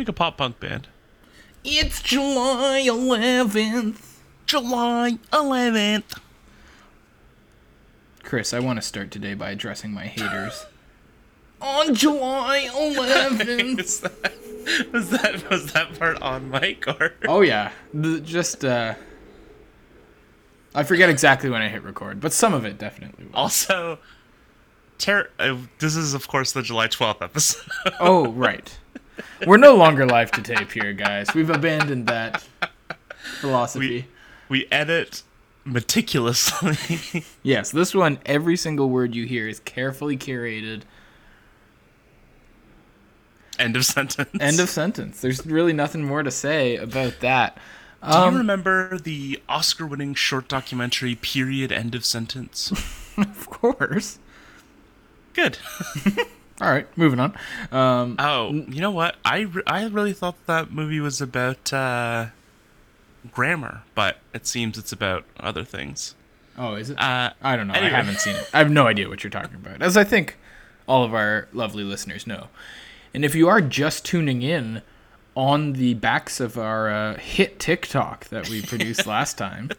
make a pop punk band. It's July 11th. July 11th. Chris, I want to start today by addressing my haters. On July 11th. Is that, was that was that part on mic or? oh yeah, the, just uh I forget exactly when I hit record, but some of it definitely was. Also, ter- uh, this is of course the July 12th episode. Oh, right. We're no longer live to tape here, guys. We've abandoned that philosophy. we edit meticulously. Yes, this one, every single word you hear is carefully curated. End of sentence. End of sentence. There's really nothing more to say about that. Do Um, you remember the Oscar-winning short documentary "Period End of Sentence"? Of course. Good. All right, moving on. Um, Oh, you know what? I, re- I really thought that movie was about uh, grammar, but it seems it's about other things. oh, is it? Uh, I don't know. anyway. I haven't seen it. I have no idea what you're talking about, as I think all of our lovely listeners know. And if you are just tuning in on the backs of our uh, hit TikTok that we produced last time,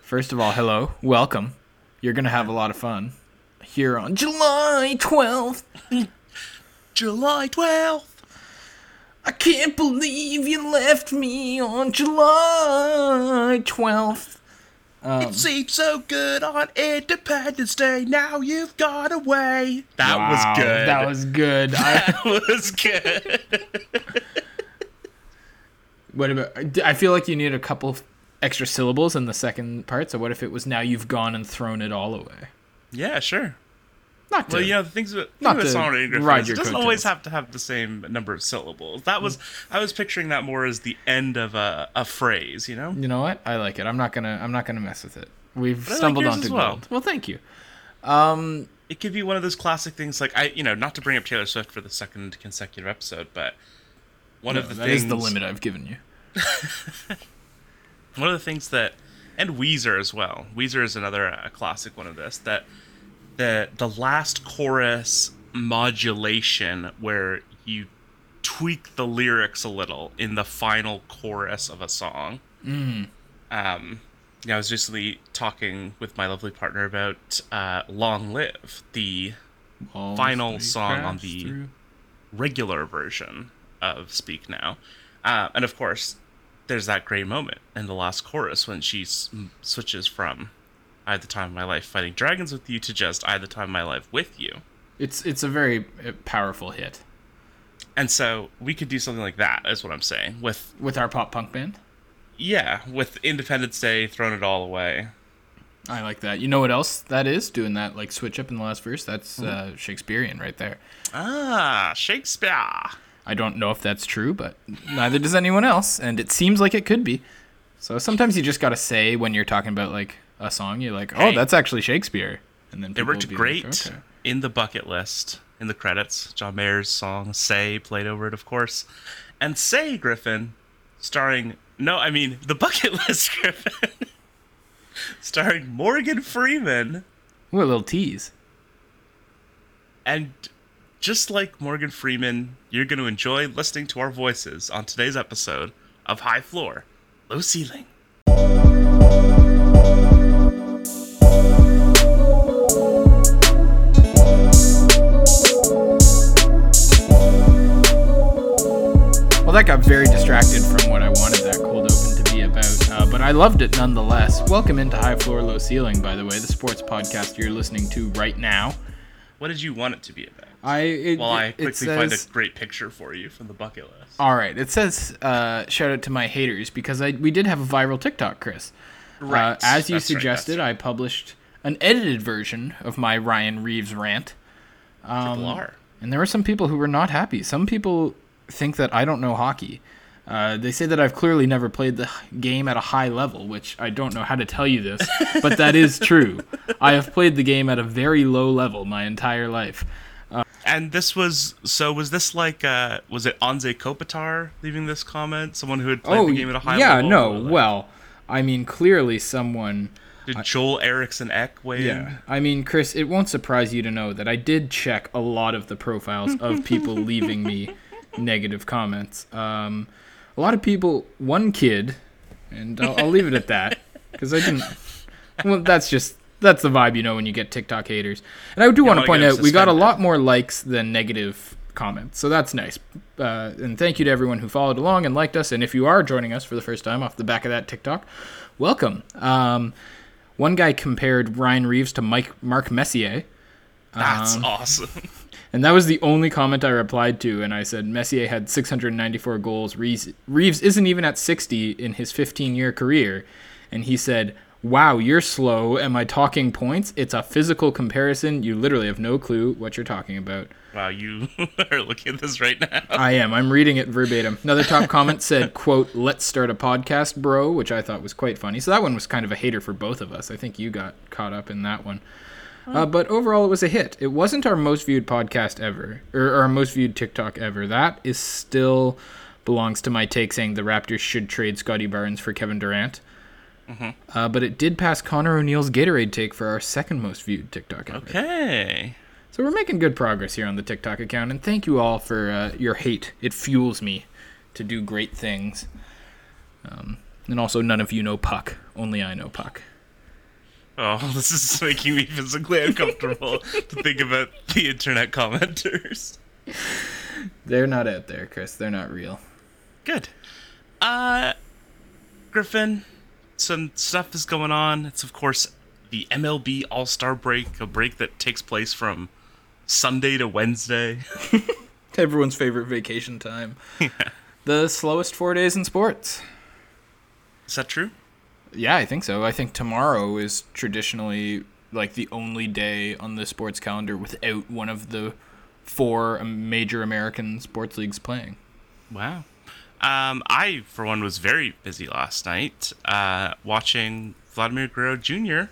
first of all, hello, welcome. You're going to have a lot of fun here on July 12th. July 12th. I can't believe you left me on July 12th. it um, seemed so good on Independence Day. Now you've gone away. That Wow, was good. That was good. I, That was good. what about? I feel like you need a couple extra syllables in the second part. So what if it was now you've gone and thrown it all away? Yeah, sure. Not to. Well, you know, the things with, Not with to songwriting Griffin ride your it doesn't coattails. always have to have the same number of syllables. That was I was picturing that more as the end of a, a phrase, you know? you know what? I like it. I'm not gonna. I'm not gonna mess with it. We've like stumbled yours onto well. gold. Well, thank you. Um, It could be one of those classic things like I you know, not to bring up Taylor Swift for the second consecutive episode, but one of the that things is the limit I've given you. one of the things that and Weezer as well. Weezer is another uh, classic one of this that the the last chorus modulation where you tweak the lyrics a little in the final chorus of a song. Mm. Um, yeah, I was recently talking with my lovely partner about uh, "Long Live," the Final song on the- regular version of Speak Now. Uh, and of course, there's that great moment in the last chorus when she s- switches from I had the time of my life fighting dragons with you to just I had the time of my life with you. It's it's a very uh, powerful hit And so we could do something like that, is what I'm saying. With, with our pop punk band. yeah, with Independence Day, throwing it all away. I like that. You know what else that is? Doing that like switch up in the last verse. That's uh, Shakespearean right there. Ah, Shakespeare. I don't know if that's true, but neither does anyone else, and it seems like it could be. So sometimes you just gotta say when you're talking about like a song, you're like, "Oh, Hey. that's actually Shakespeare," and then It worked great Like, okay. in the bucket list, in the credits. John Mayer's song "Say" played over it, of course, and "Say" Griffin, starring no, I mean the bucket list Griffin, starring Morgan Freeman, What a little tease. and just like Morgan Freeman, you're going to enjoy listening to our voices on today's episode of High Floor, Low Ceiling. Well, that got very distracted from what I wanted that cold open to be about, uh, but I loved it nonetheless. Welcome into High Floor, Low Ceiling, by the way, the sports podcast you're listening to right now. What did you want it to be about? I it, While I quickly find a great picture for you from the bucket list. All right, it says uh, shout out to my haters because I we did have a viral TikTok, Chris. Right, Uh, as you that's right, suggested, I published an edited version of my Ryan Reaves rant, Triple R. and there were some people who were not happy. Some people think that I don't know hockey. Uh, they say that I've clearly never played the game at a high level, which I don't know how to tell you this, but that is true. I have played the game at a very low level my entire life. And this was so. Was this like? uh Was it Anze Kopitar leaving this comment? Someone who had played the game at a high Oh, yeah, level? no. Like, Well, I mean, clearly someone. did Joel Eriksson Ek weigh Yeah. I mean, Chris, it won't surprise you to know that I did check a lot of the profiles of people leaving me negative comments. Um, a lot of people, one kid, and I'll, I'll leave it at that because I didn't. Well, that's just that's the vibe you know when you get TikTok haters. And I do want to point out we got a lot more likes than negative comments, so that's nice. Uh, and thank you to everyone who followed along and liked us. And if you are joining us for the first time off the back of that TikTok, welcome. Um, one guy compared Ryan Reaves to Mike Mark Messier. That's Um, awesome. And that was the only comment I replied to. And I said Messier had 694 goals. Reaves, Reaves isn't even at 60 in his 15 year career. And he said, Wow, you're slow. Am I talking points? It's a physical comparison. You literally have no clue what you're talking about. Wow, you are looking at this right now. I am. I'm reading it verbatim. Another top comment said, quote, let's start a podcast, bro, which I thought was quite funny. So that one was kind of a hater for both of us. I think you got caught up in that one. Uh, but overall, it was a hit. It wasn't our most viewed podcast ever, or, or our most viewed TikTok ever. That is still belongs to my take saying the Raptors should trade Scottie Barnes for Kevin Durant. Uh, but it did pass Connor O'Neill's Gatorade take for our second most viewed TikTok ever. Okay. So we're making good progress here on the TikTok account, and thank you all for uh, your hate. It fuels me to do great things. Um, and also, none of you know Puck. Only I know Puck. Oh, this is making me physically uncomfortable to think about the internet commenters. They're not out there, Chris. They're not real. Good. Uh, Griffin, some stuff is going on. It's, of course, the MLB All Star break, a break that takes place from Sunday to Wednesday. Everyone's favorite vacation time. the slowest four days in sports. Is that true? Yeah, I think so. I think tomorrow is traditionally like the only day on the sports calendar without one of the four major American sports leagues playing. Wow. Um, I, for one, was very busy last night uh, watching Vladimir Guerrero Jr.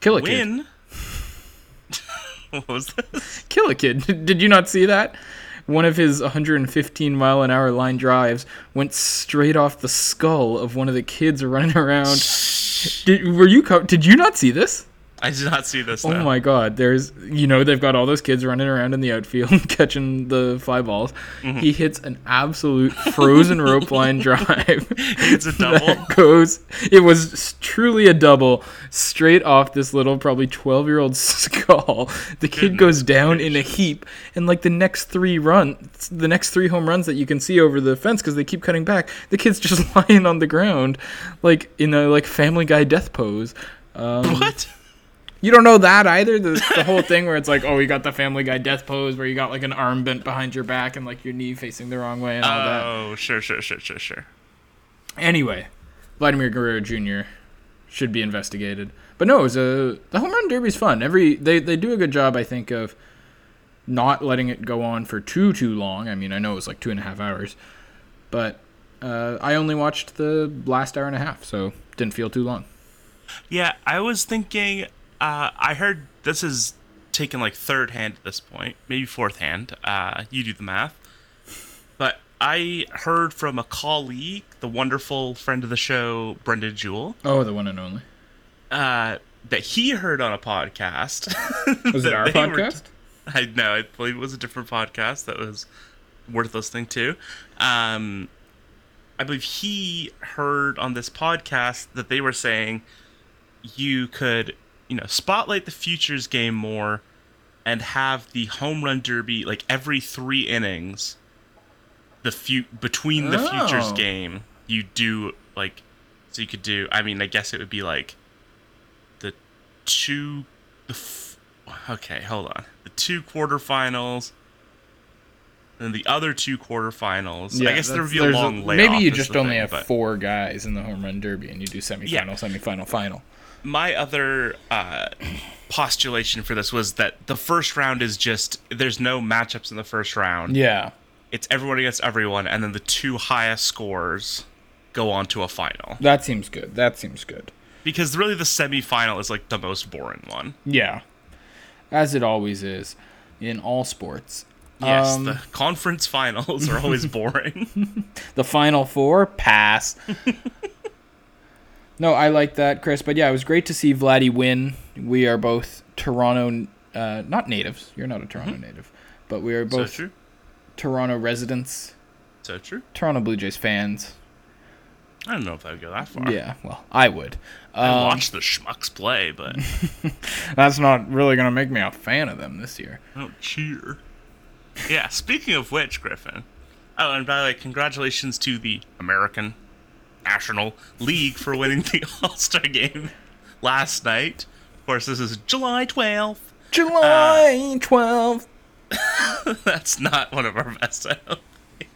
Kill a kid. what was this? Kill a kid. Did you not see that? One of his 115 mile an hour line drives went straight off the skull of one of the kids running around. Did, were you? Co- did you not see this? I did not see this. Oh my god, there's you know they've got all those kids running around in the outfield catching the fly balls. Mm-hmm. He hits an absolute frozen rope line drive. It's a double. goes it was truly a double straight off this little probably 12 year old skull. The kid goes down in a heap and like the next 3 runs the next 3 home runs that you can see over the fence cuz they keep cutting back, the kid's just lying on the ground like in a like family guy death pose. Um, What? You don't know that either. The, the whole thing where it's like, oh, you got the Family Guy death pose where you got like an arm bent behind your back and like your knee facing the wrong way and all that. Oh, sure, sure, sure, sure, sure. Anyway, Vladimir Guerrero Jr. should be investigated. But no, it was a the home run derby's fun. Every they they do a good job, I think, of not letting it go on for too too long. I mean, I know it was like two and a half hours, but uh, I only watched the last hour and a half, so didn't feel too long. Yeah, I was thinking. Uh, I heard this is taken like third hand at this point, maybe fourth hand. Uh, you do the math. But I heard from a colleague, the wonderful friend of the show, Brendan Jewell, Oh, the one and only. uh, that he heard on a podcast. Was it our they were- podcast? I know. I believe it was a different podcast that was worth listening to. Um, I believe he heard on this podcast that they were saying you could, you know, spotlight the futures game more and have the home run derby like every three innings. The fu- between the futures Oh. game, you do like so you could do. I mean, I guess it would be like the two. The f- okay, hold on. The two quarterfinals. And the other two quarterfinals. I guess there would be a long layoff. Maybe you just only thing, have but- four guys in the home run derby, and you do semifinal, Yeah. semifinal, final. My other uh, postulation for this was that the first round is just there's no matchups in the first round. Yeah, It's everyone against everyone, and then the two highest scores go on to a final. that seems good. That seems good. Because really, the semifinal is like the most boring one. Yeah, as it always is in all sports. Yes, Um, the conference finals are always boring. The final four pass. no, I like that, Chris. But yeah, it was great to see Vladdy win. We are both Toronto, uh, not natives. You're not a Toronto native, but we are both true. Toronto residents So true. Toronto Blue Jays fans. I don't know if I would go that far. Yeah, well, I would. I Um, watch the schmucks play, but that's not really going to make me a fan of them this year. I don't cheer. Yeah, speaking of which, Griffin. Oh, and by the way, congratulations to the American National League for winning the All Star game last night. Of course, this is July 12th. July uh, 12th. That's not one of our best. I don't think.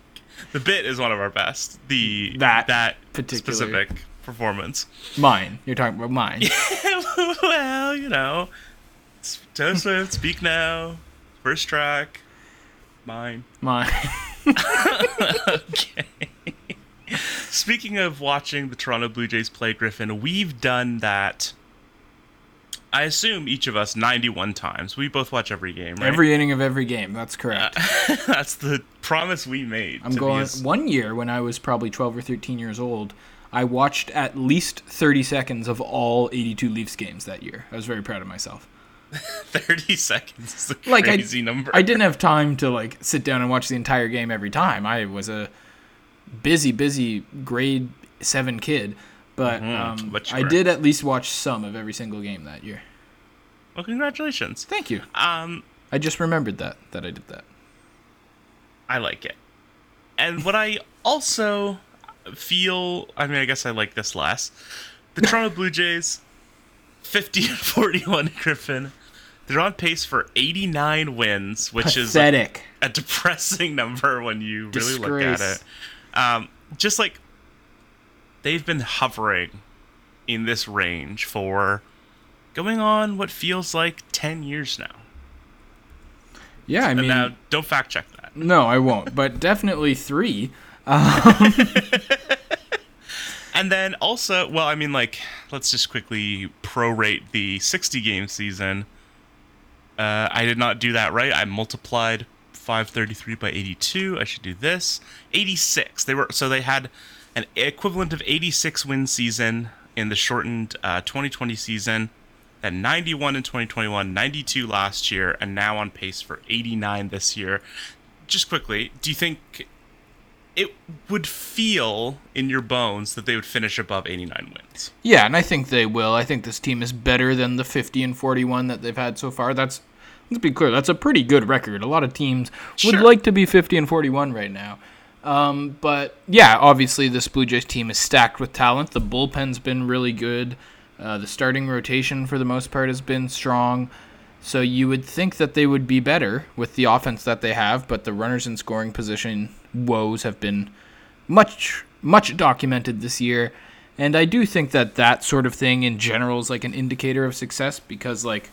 The bit is one of our best. The That that particular- specific performance. Mine. You're talking about mine. well, you know, Taylor Swift, Speak Now, first track, mine. Mine. okay. Speaking of watching the Toronto Blue Jays play Griffin, we've done that. I assume each of us 91 times. We both watch every game, right? Every inning of every game. That's correct. Uh, that's the promise we made. I'm going. as- One year when I was probably 12 or 13 years old, I watched at least 30 seconds of all 82 Leafs games that year. I was very proud of myself. 30 seconds is a Like crazy I, number. I didn't have time to like sit down and watch the entire game every time. I was a busy, busy grade seven kid, but, um, but you I did at least watch some of every single game that year. Well, congratulations. Thank you. Um, I just remembered that that I did that. I like it. And what I also feel, I mean, I guess I like this less. The Toronto Blue Jays, 50 and 41 Griffin. They're on pace for 89 wins, which is a, a depressing number when you really look at it. Um, just like they've been hovering in this range for going on what feels like 10 years now. yeah, I mean, now, don't fact check that. no, I won't, but definitely three. And then also, well, I mean, like, let's just quickly prorate the 60 game season. Uh, I did not do that right. I multiplied 533 by 82. I should do this. 86. They were so they had an equivalent of 86 win season in the shortened uh, 2020 season. Then 91 in 2021, 92 last year, and now on pace for 89 this year. Just quickly, do you think it would feel in your bones that they would finish above 89 wins. Yeah, and I think they will. I think this team is better than the 50 and 41 that they've had so far. That's let's be clear. That's a pretty good record. A lot of teams would like to be 50 and 41 right now. Um, but yeah, obviously this Blue Jays team is stacked with talent. The bullpen's been really good. Uh, the starting rotation for the most part has been strong. So you would think that they would be better with the offense that they have, but the runners in scoring position woes have been much much documented this year and i do think that that sort of thing in general is like an indicator of success because like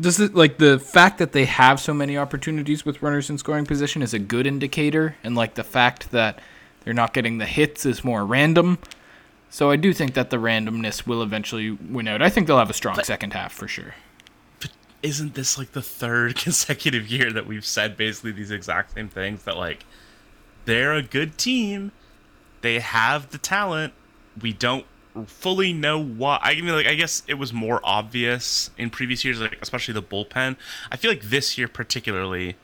does it like the fact that they have so many opportunities with runners in scoring position is a good indicator? And like the fact that they're not getting the hits is more random? So i do think that the randomness will eventually win out. I think they'll have a strong second half for sure. But isn't this like the third consecutive year that we've said basically these exact same things that like they're a good team, they have the talent, we don't fully know why. I mean, like I guess it was more obvious in previous years, like especially the bullpen. I feel like this year particularly,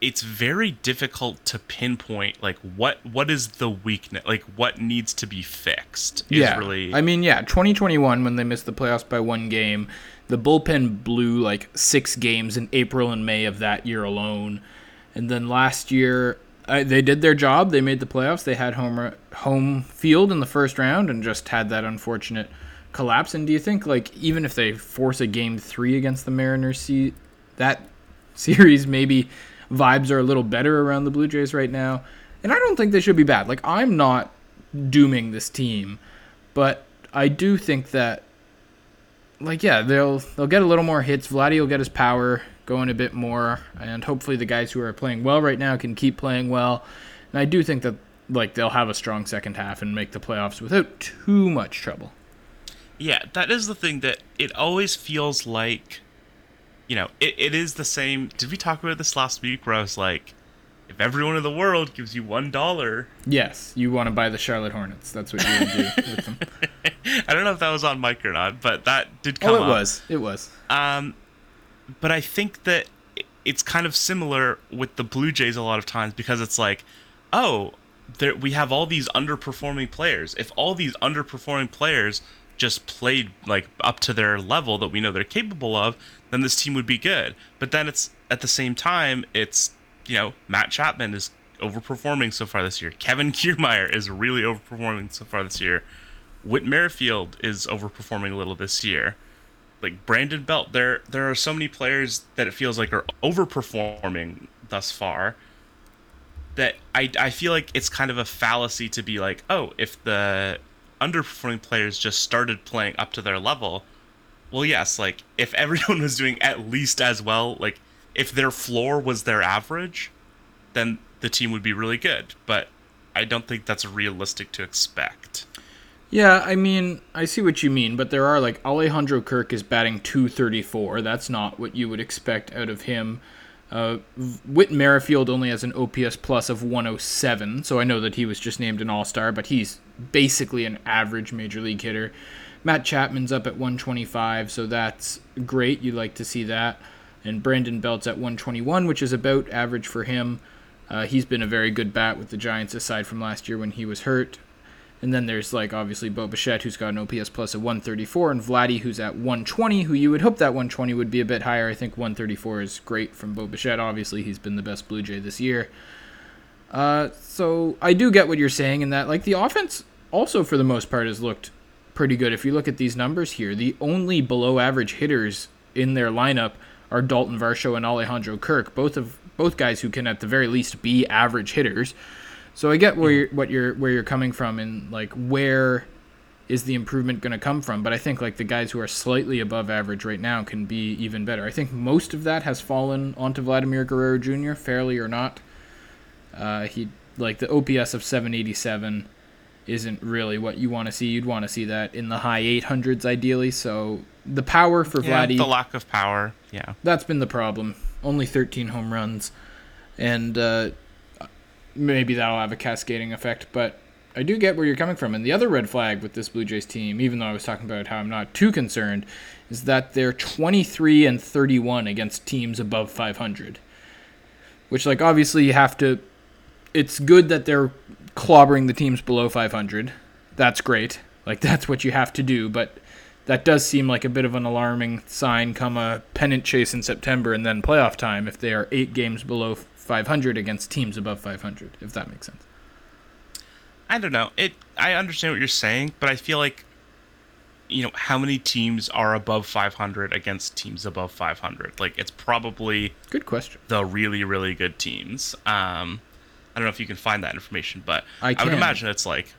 it's very difficult to pinpoint like what what is the weakness, like what needs to be fixed. Yeah really i mean yeah 2021 when they missed the playoffs by one game the bullpen blew like six games in april and may of that year alone and then last year I, they did their job. They made the playoffs. They had home home field in the first round and just had that unfortunate collapse. And do you think like even if they force a game three against the mariners see that series maybe vibes are a little better around the blue jays right now? And i don't think they should be bad. Like i'm not dooming this team but I do think that like yeah, they'll they'll get a little more hits. Vladdy will get his power going a bit more, and hopefully the guys who are playing well right now can keep playing well. And I do think that like they'll have a strong second half and make the playoffs without too much trouble. Yeah, that is the thing that it always feels like, you know, it, it is the same. Did we talk about this last week where I was like, if everyone in the world gives you one dollar, Yes, you want to buy the Charlotte Hornets. That's what you would do with them. I don't know if that was on mic or not, but that did come Oh, it up. was. It was. Um, but I think that it's kind of similar with the Blue Jays a lot of times because it's like oh, there, we have all these underperforming players. If all these underperforming players just played like up to their level that we know they're capable of, then this team would be good. But then it's at the same time, it's you know Matt Chapman is overperforming so far this year. Kevin Kiermaier is really overperforming so far this year. Whit Merrifield is overperforming a little this year. Like Brandon Belt, there there are so many players that it feels like are overperforming thus far that I, I feel like it's kind of a fallacy to be like, oh, if the underperforming players just started playing up to their level, well, yes, like if everyone was doing at least as well, like if their floor was their average, then the team would be really good. But I don't think that's realistic to expect. Yeah, I mean, I see what you mean, but there are like Alejandro Kirk is batting 234. That's not what you would expect out of him. Uh, Whit Merrifield only has an OPS plus of 107, so I know that he was just named an All Star, but he's basically an average major league hitter. Matt Chapman's up at 125, so that's great. You'd like to see that. And Brandon Belt's at 121, which is about average for him. Uh, he's been a very good bat with the Giants aside from last year when he was hurt. And then there's like obviously Bo Bichette, who's got an OPS plus of 134, and Vladdy, who's at 120, who you would hope that 120 would be a bit higher. I think 134 is great from Bo Bichette. Obviously, he's been the best Blue Jay this year. Uh, so I do get what you're saying in that like the offense also for the most part has looked pretty good. If you look at these numbers here, the only below average hitters in their lineup are Dalton Varsho and Alejandro Kirk, both of both guys who can at the very least be average hitters. So I get where you're, what you're where you're coming from and like where is the improvement going to come from? But I think like the guys who are slightly above average right now can be even better. I think most of that has fallen onto Vladimir Guerrero Jr. fairly or not. Uh, he like the OPS of 787 isn't really what you want to see. You'd want to see that in the high 800s ideally. So the power for Yeah, Vladdy the lack of power. Yeah. that's been the problem. Only 13 home runs, and uh, maybe that'll have a cascading effect. But I do get where you're coming from. And the other red flag with this Blue Jays team, even though I was talking about how I'm not too concerned, is that they're 23 and 31 against teams above 500. Which, like, obviously you have to. It's good that they're clobbering the teams below 500. That's great. Like, that's what you have to do. But that does seem like a bit of an alarming sign come a pennant chase in September and then playoff time if they are eight games below 500 against teams above 500, if that makes sense. I don't know. It. I understand what you're saying, but I feel like, you know, how many teams are above 500 against teams above 500? Like, it's probably Good question. the really, really good teams. Um, I don't know if you can find that information, but I I, would imagine it's like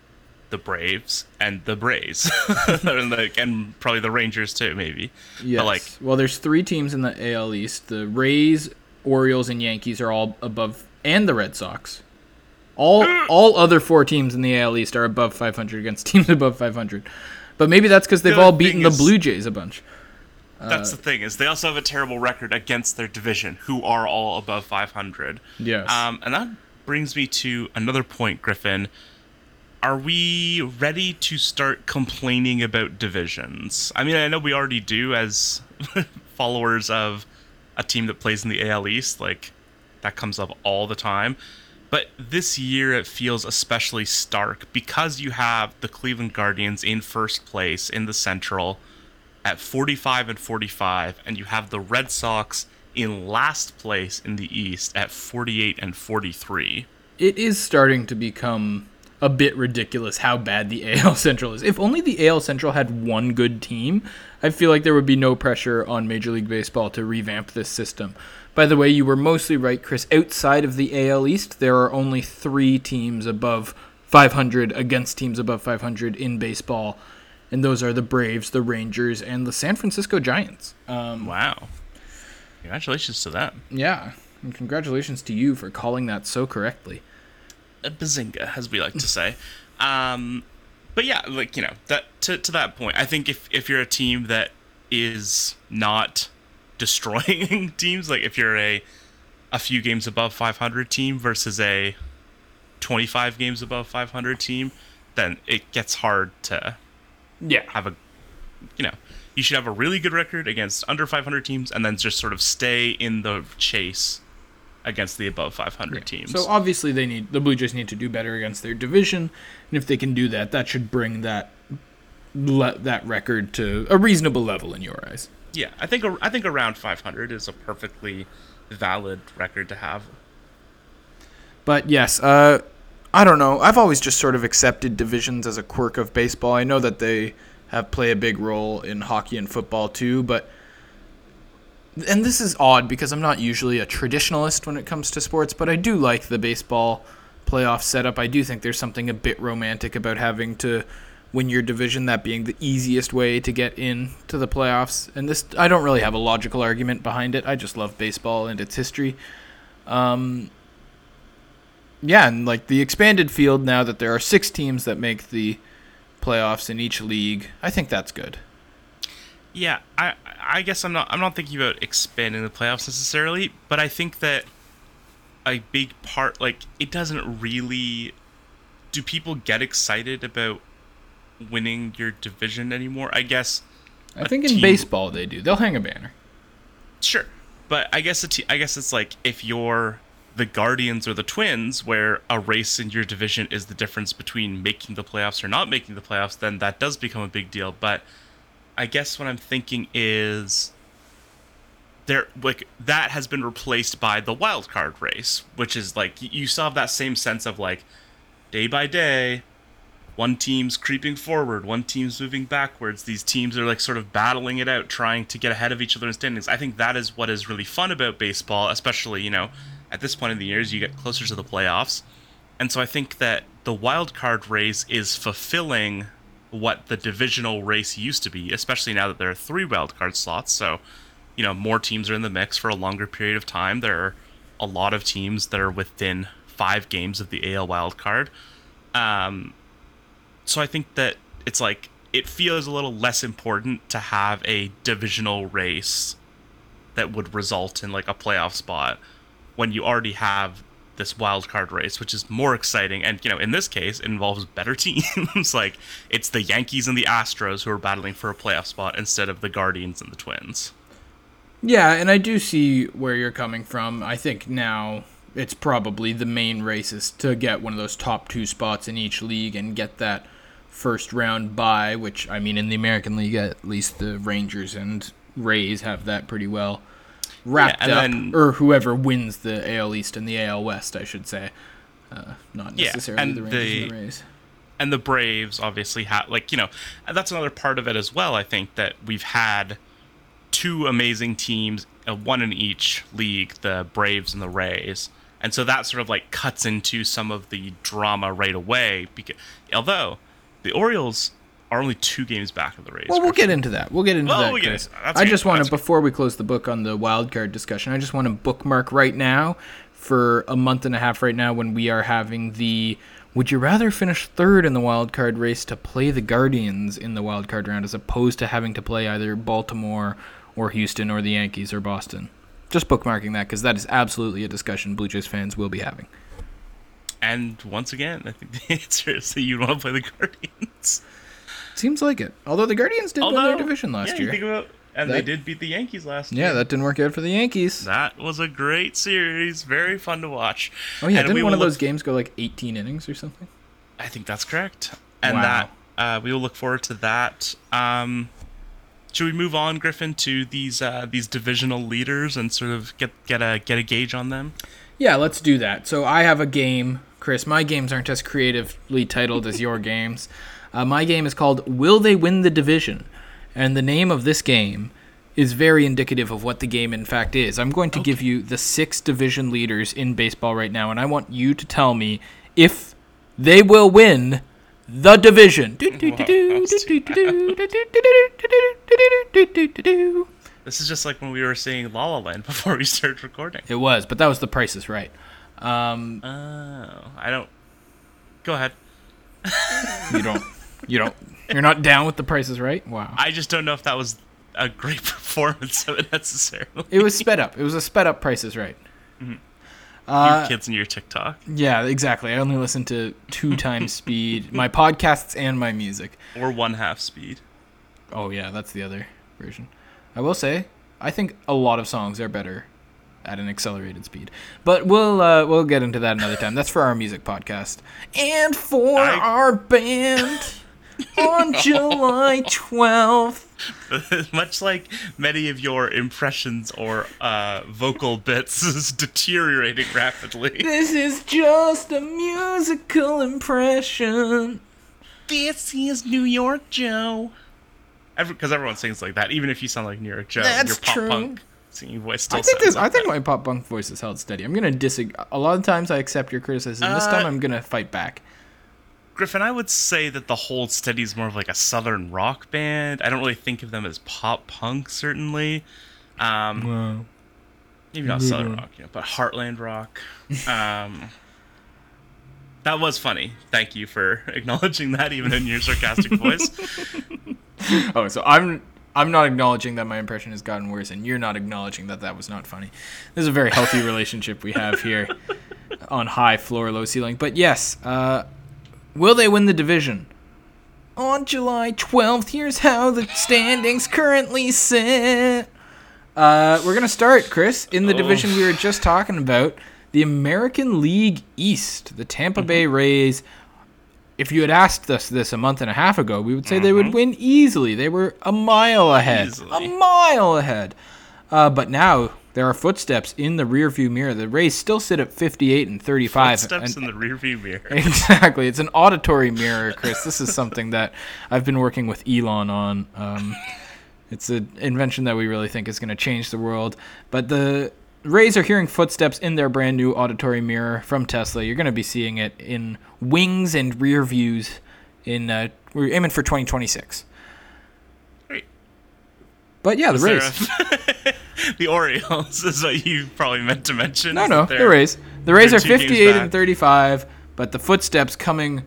the Braves and the Braves, and, like, and probably the Rangers too, maybe. Yes. But like, well, there's three teams in the AL East. The Rays, Orioles, and Yankees are all above, and the Red Sox. All all other four teams in the AL East are above 500 against teams above 500. But maybe that's because they've The all beaten the Blue Jays a bunch. that's the thing is they also have a terrible record against their division, who are all above 500. Yes. Um, and that brings me to another point, Griffin. Are we ready to start complaining about divisions? I mean, I know we already do as followers of a team that plays in the AL East. Like, that comes up all the time. But this year it feels especially stark because you have the Cleveland Guardians in first place in the Central at 45 and 45, and you have the Red Sox in last place in the East at 48 and 43. it is starting to become a bit ridiculous how bad the AL Central is. If only the AL Central had one good team, I feel like there would be no pressure on Major League Baseball to revamp this system. By the way, you were mostly right, Chris. Outside of the AL East, there are only three teams above 500 against teams above 500 in baseball, and those are the Braves, the Rangers, and the San Francisco Giants. Um, Wow. Congratulations to them. yeah, and congratulations to you for calling that so correctly. a bazinga, as we like to say. Um, but yeah, like you know, that to to that point, I think if if you're a team that is not destroying teams, like if you're a a few games above 500 team versus a 25 games above 500 team, then it gets hard to Yeah. have a you know you should have a really good record against under 500 teams and then just sort of stay in the chase against the above 500 teams. So obviously they need the Blue Jays need to do better against their division, and if they can do that, that should bring that le- that record to a reasonable level in your eyes. yeah, I think a- I think around 500 is a perfectly valid record to have. But yes, uh, I don't know. I've always just sort of accepted divisions as a quirk of baseball. I know that they have play a big role in hockey and football too, but and this is odd because I'm not usually a traditionalist when it comes to sports, but I do like the baseball playoff setup. I do think there's something a bit romantic about having to win your division, that being the easiest way to get in to the playoffs. And this, I don't really have a logical argument behind it. I just love baseball and its history. Um, yeah, and like the expanded field now that there are six teams that make the playoffs in each league, I think that's good. Yeah, I I guess I'm not I'm not thinking about expanding the playoffs necessarily, but I think that a big part like it doesn't really do people get excited about winning your division anymore? I guess I think in team- baseball they do. They'll hang a banner. Sure, but I guess it, I guess it's like if you're the Guardians or the Twins, where a race in your division is the difference between making the playoffs or not making the playoffs, then that does become a big deal. But I guess what I'm thinking is there like that has been replaced by the wild card race, which is like you still have that same sense of like day by day, one team's creeping forward, one team's moving backwards. These teams are like sort of battling it out, trying to get ahead of each other in standings. I think that is what is really fun about baseball, especially, you know, at this point in the years you get closer to the playoffs. And so I think that the wild card race is fulfilling what the divisional race used to be, especially now that there are three wild card slots. So, you know, more teams are in the mix for a longer period of time. There are a lot of teams that are within five games of the AL wild card. Um, so I think that it's like it feels a little less important to have a divisional race that would result in like a playoff spot when you already have this wild card race, which is more exciting. And you know, in this case, it involves better teams. like it's the Yankees and the Astros who are battling for a playoff spot instead of the Guardians and the Twins. Yeah, and I do see where you're coming from. I think now it's probably the main race is to get one of those top two spots in each league and get that first round bye, which I mean in the American League at least the Rangers and Rays have that pretty well wrapped and up. then- or whoever wins the AL East and the AL West, I should say. Uh, not Yeah, necessarily and the Rangers and the- the Rays. and the Braves obviously have like you know that's another part of it as well. I think that we've had two amazing teams, uh, one in each league, the Braves and the Rays, and so that sort of like cuts into some of the drama right away. Because although the Orioles are only two games back of the Rays. Well, we'll get into that. We'll get into Well, that, we'll get into that. I just want to, before we close the book on the wild card discussion, I just want to bookmark right now for a month and a half right now when we are having the. Would you rather finish third in the wild card race to play the Guardians in the wild card round as opposed to having to play either Baltimore or Houston or the Yankees or Boston? Just bookmarking that because that is absolutely a discussion Blue Jays fans will be having. And once again, I think the answer is that you want to play the Guardians. Seems like it. Although the Guardians did win their division last yeah, you year. think about, and they did beat the Yankees last yeah, year. that didn't work out for the Yankees. That was a great series. Very fun to watch. Oh yeah, And didn't one of look- those games go like 18 innings or something? I think that's correct. And Wow. that uh, we will look forward to that. Um, should we move on, Griffin, to these uh, these divisional leaders and sort of get get a get a gauge on them? Yeah, let's do that. So I have a game, Chris. My games aren't as creatively titled as your games. Uh, my game is called "Will They Win the Division?" and the name of this game is very indicative of what the game in fact is. I'm going to give you the six division leaders in baseball right now, and I want you to tell me if they will win the division. This is just like when we were seeing La La Land before we started recording. It was, but that was the Price is Right. Um, Oh, I don't. Go ahead. you don't, you don't, you're not down with the prices, Right. Wow. I just don't know if that was a great performance of it necessarily. It was sped up. It was a sped up prices, Right. you Uh, kids and your TikTok yeah, exactly. I only listen to two times speed, my podcasts and my music. or one half speed. Oh yeah, that's the other version. I will say, I think a lot of songs are better at an accelerated speed. But we'll uh, we'll get into that another time. That's for our music podcast and for I- our band on July 12th. Much like many of your impressions or uh, vocal bits is deteriorating rapidly. This is just a musical impression. This is New York Joe. Because everyone sings like that, even if you sound like New York Joe, That's your pop true. punk singing voice still I think this. like I think that. my pop punk voice is held steady. I'm gonna disagree. A lot of times I accept your criticism. This Uh, time I'm gonna fight back. Griffin, I would say that the Hold Steady is more of like a southern rock band. I don't really think of them as pop punk, certainly. Um, Wow. maybe not southern rock, you know, but heartland rock. Um, that was funny. Thank you for acknowledging that, even in your sarcastic voice. Oh, so I'm I'm not acknowledging that my impression has gotten worse, and you're not acknowledging that that was not funny. This is a very healthy relationship we have here on high floor, low ceiling. But yes, uh, will they win the division? On July 12th, here's how the standings currently sit. Uh, we're gonna start, Chris, in the Oh. division we were just talking about, the American League East. The Tampa Bay Rays if you had asked us this a month and a half ago, we would say they would win easily. They were a mile ahead. Easily. A mile ahead. Uh, but now there are footsteps in the rearview mirror. The Rays still sit at 58 and 35. Steps and- in the rearview mirror. Exactly. It's an auditory mirror, Chris. This is something that I've been working with Elon on. Um, it's an invention that we really think is going to change the world. But the Rays are hearing footsteps in their brand new auditory mirror from Tesla. You're going to be seeing it in wings and rear views. In uh, we're aiming for 2026. Great. But yeah, the Is Rays. a- the Orioles is what you probably meant to mention. No, no, the Rays. The Rays are two games 58 and 35, but the footsteps coming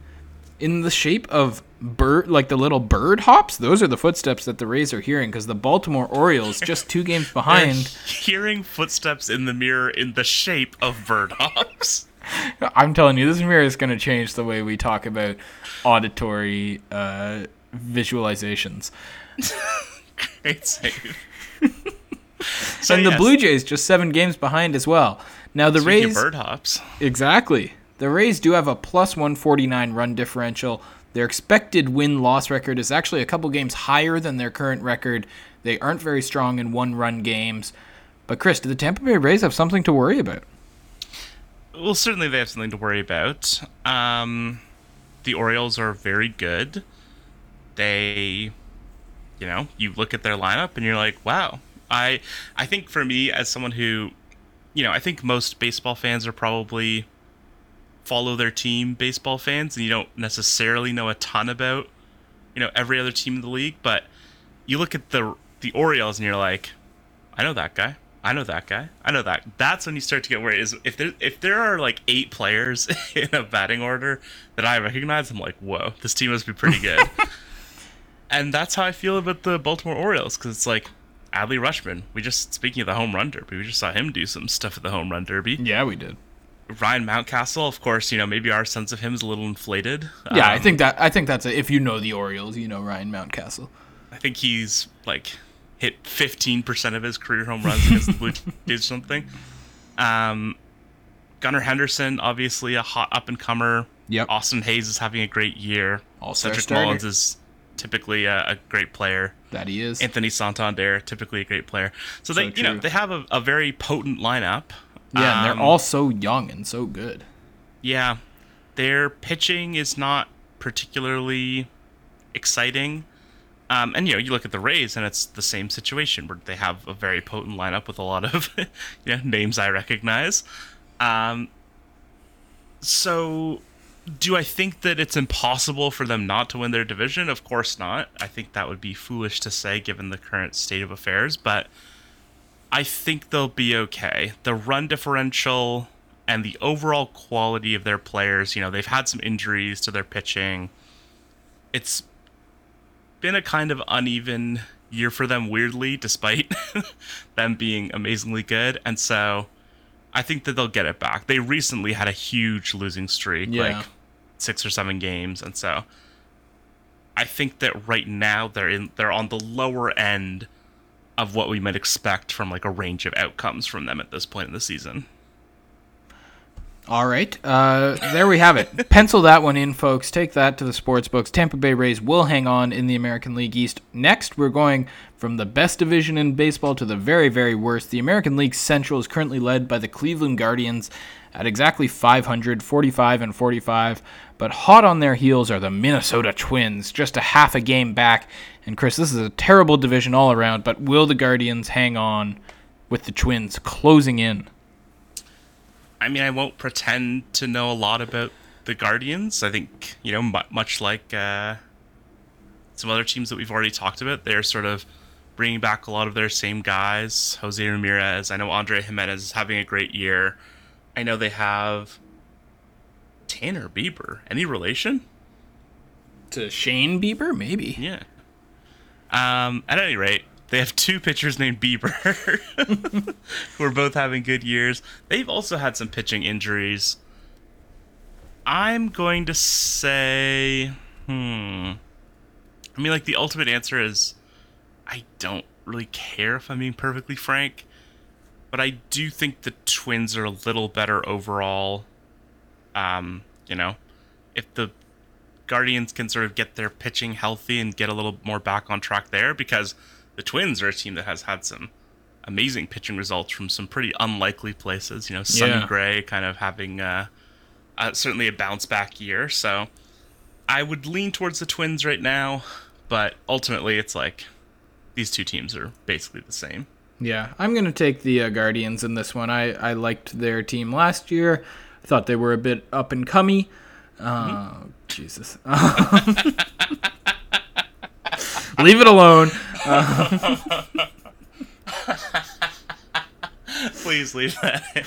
in the shape of bird, like the little bird hops. Those are the footsteps that the Rays are hearing because the Baltimore Orioles, just two games behind. hearing footsteps in the mirror in the shape of bird hops. I'm telling you, this mirror is going to change the way we talk about auditory uh, visualizations. Great save. and the Blue Jays just seven games behind as well. Now the Speaking Rays, bird hops. Exactly. The Rays do have a plus 149 run differential. Their expected win loss record is actually a couple games higher than their current record. They aren't very strong in one run games. But, Chris, do the Tampa Bay Rays have something to worry about? Well, certainly they have something to worry about. Um, the Orioles are very good. They, you know, you look at their lineup and you're like, wow. I, I think for me as someone who, you know, I think most baseball fans are probably follow their team baseball fans, and you don't necessarily know a ton about, you know, every other team in the league. But you look at the the Orioles and you're like, I know that guy. I know that guy. I know that. That's when you start to get worried. Is if there if there are like eight players in a batting order that I recognize, I'm like, whoa, this team must be pretty good. and that's how I feel about the Baltimore Orioles because it's like Adley Rutschman. We just speaking of the home run derby, we just saw him do some stuff at the home run derby. Yeah, we did. Ryan Mountcastle, of course, you know maybe our sense of him is a little inflated. Yeah, I Um, think that I think that's a, if you know the Orioles, you know Ryan Mountcastle. I think he's like hit 15% of his career home runs against the Blue Jays or something. Um, Gunnar Henderson, obviously a hot up and comer. Yep. Austin Hays is having a great year. All-star Cedric starter. Mullins is typically a, a great player. That he is. Anthony Santander, typically a great player. So they, So you know, they have a, a very potent lineup. Yeah, and Um, they're all so young and so good. Yeah, their pitching is not particularly exciting. Um, and you know, you look at the Rays, and it's the same situation where they have a very potent lineup with a lot of you know names I recognize. Um, so, do I think that it's impossible for them not to win their division? Of course not. I think that would be foolish to say given the current state of affairs. But I think they'll be okay. The run differential and the overall quality of their players, you know, they've had some injuries to their pitching. It's been a kind of uneven year for them, weirdly, despite them being amazingly good. And so I think that they'll get it back. They recently had a huge losing streak, Yeah. like six or seven games. And so I think that right now they're in they're on the lower end of what we might expect from like a range of outcomes from them at this point in the season. All right. Uh, there we have it. Pencil that one in, folks. Take that to the sports books. Tampa Bay Rays will hang on in the American League East. Next, we're going from the best division in baseball to the very, very worst. The American League Central is currently led by the Cleveland Guardians at exactly 500, 45 and 45. But hot on their heels are the Minnesota Twins, just a half a game back. And Chris, this is a terrible division all around, but will the Guardians hang on with the Twins closing in? I mean, I won't pretend to know a lot about the Guardians. I think, you know, much like uh, some other teams that we've already talked about, they're sort of bringing back a lot of their same guys. Jose Ramirez. I know Andre Giménez is having a great year. I know they have Tanner Bieber. Any relation? To Shane Bieber, maybe. Yeah. Um, at any rate, they have two pitchers named Bieber who are both having good years. They've also had some pitching injuries. I'm going to say, hmm. I mean, like, the ultimate answer is I don't really care if I'm being perfectly frank, but I do think the Twins are a little better overall. Um, you know, if the Guardians can sort of get their pitching healthy and get a little more back on track there, because the Twins are a team that has had some amazing pitching results from some pretty unlikely places. You know, Sonny yeah. Gray kind of having uh, uh, certainly a bounce back year. So I would lean towards the Twins right now, but ultimately it's like these two teams are basically the same. Yeah, I'm going to take the uh, Guardians in this one. I, I liked their team last year. Thought they were a bit up and comey. Uh, mm-hmm. Jesus. Leave it alone. Please leave that.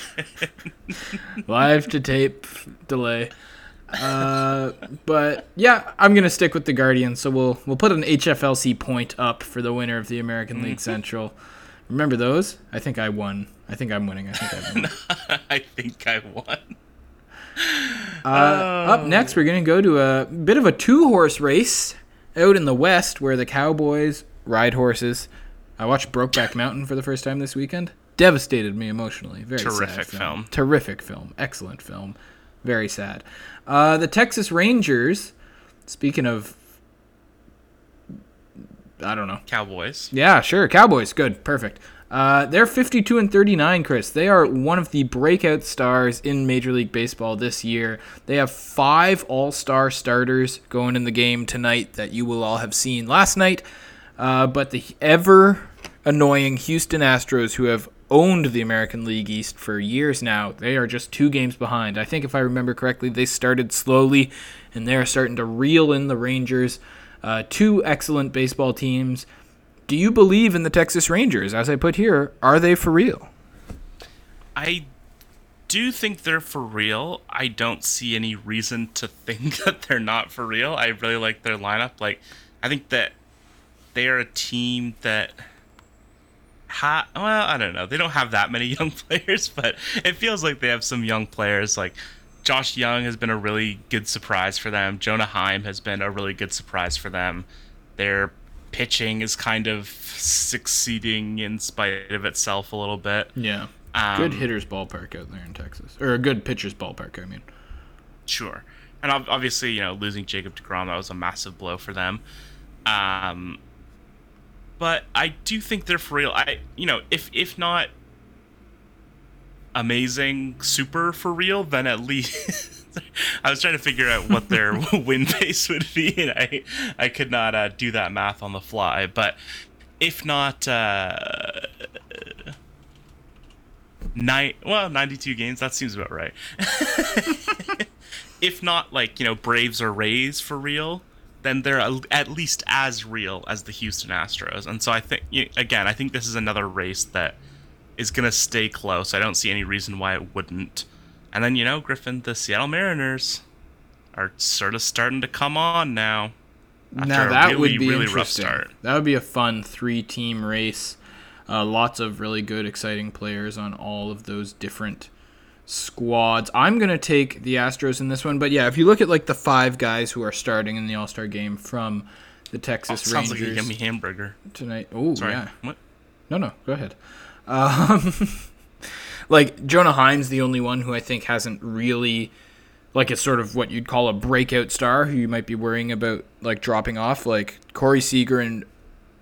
Live to tape delay. Uh, but yeah, I'm gonna stick with the Guardians. So we'll we'll put an HFLC point up for the winner of the American League mm-hmm. Central. Remember those? I think I won. I think I'm winning. I think I won. I think I won. Uh, oh. Up next, we're gonna go to a bit of a two horse race out in the West, where the Cowboys ride horses. I watched Brokeback Mountain for the first time this weekend. Devastated me emotionally. Very sad. terrific film. film. Terrific film. Excellent film. Very sad. Uh, the Texas Rangers. Speaking of, I don't know. Cowboys. Yeah, sure. Cowboys. Good. Perfect. Uh, they're 52 and 39, Chris. They are one of the breakout stars in Major League Baseball this year. They have five All Star starters going in the game tonight that you will all have seen last night. Uh, but the ever annoying Houston Astros, who have owned the American League East for years now, they are just two games behind. I think, if I remember correctly, they started slowly and they're starting to reel in the Rangers. Uh, two excellent baseball teams. Do you believe in the Texas Rangers? As I put here, are they for real? I do think they're for real. I don't see any reason to think that they're not for real. I really like their lineup. Like, I think that they are a team that ha well, I don't know. They don't have that many young players, but it feels like they have some young players. Like Josh Jung has been a really good surprise for them. Jonah Heim has been a really good surprise for them. Their pitching is kind of succeeding in spite of itself a little bit. Yeah. Um, good hitter's ballpark out there in Texas, or a good pitcher's ballpark. I mean. Sure, and obviously, you know, losing Jacob deGrom that was a massive blow for them. Um, but I do think they're for real. I, you know, if if not amazing, super for real, then at least I was trying to figure out what their win base would be, and I I could not uh, do that math on the fly. But if not, uh, nine well, ninety two games. That seems about right. if not, like you know, Braves or Rays for real, then they're at least as real as the Houston Astros. And so I think again, I think this is another race that is going to stay close. I don't see any reason why it wouldn't. And then, you know, Griffin, the Seattle Mariners are sort of starting to come on now. Now that really, would be a really interesting. That would be a fun three-team race. Uh, lots of really good, exciting players on all of those different squads. I'm gonna take the Astros in this one, but yeah, if you look at like the five guys who are starting in the All Star game from the Texas oh, sounds Rangers, like a yummy hamburger tonight. Oh yeah. What? No, no, go ahead. Um, like Jonah Heim's the only one who I think hasn't really like it's sort of what you'd call a breakout star who you might be worrying about like dropping off. Like Corey Seager and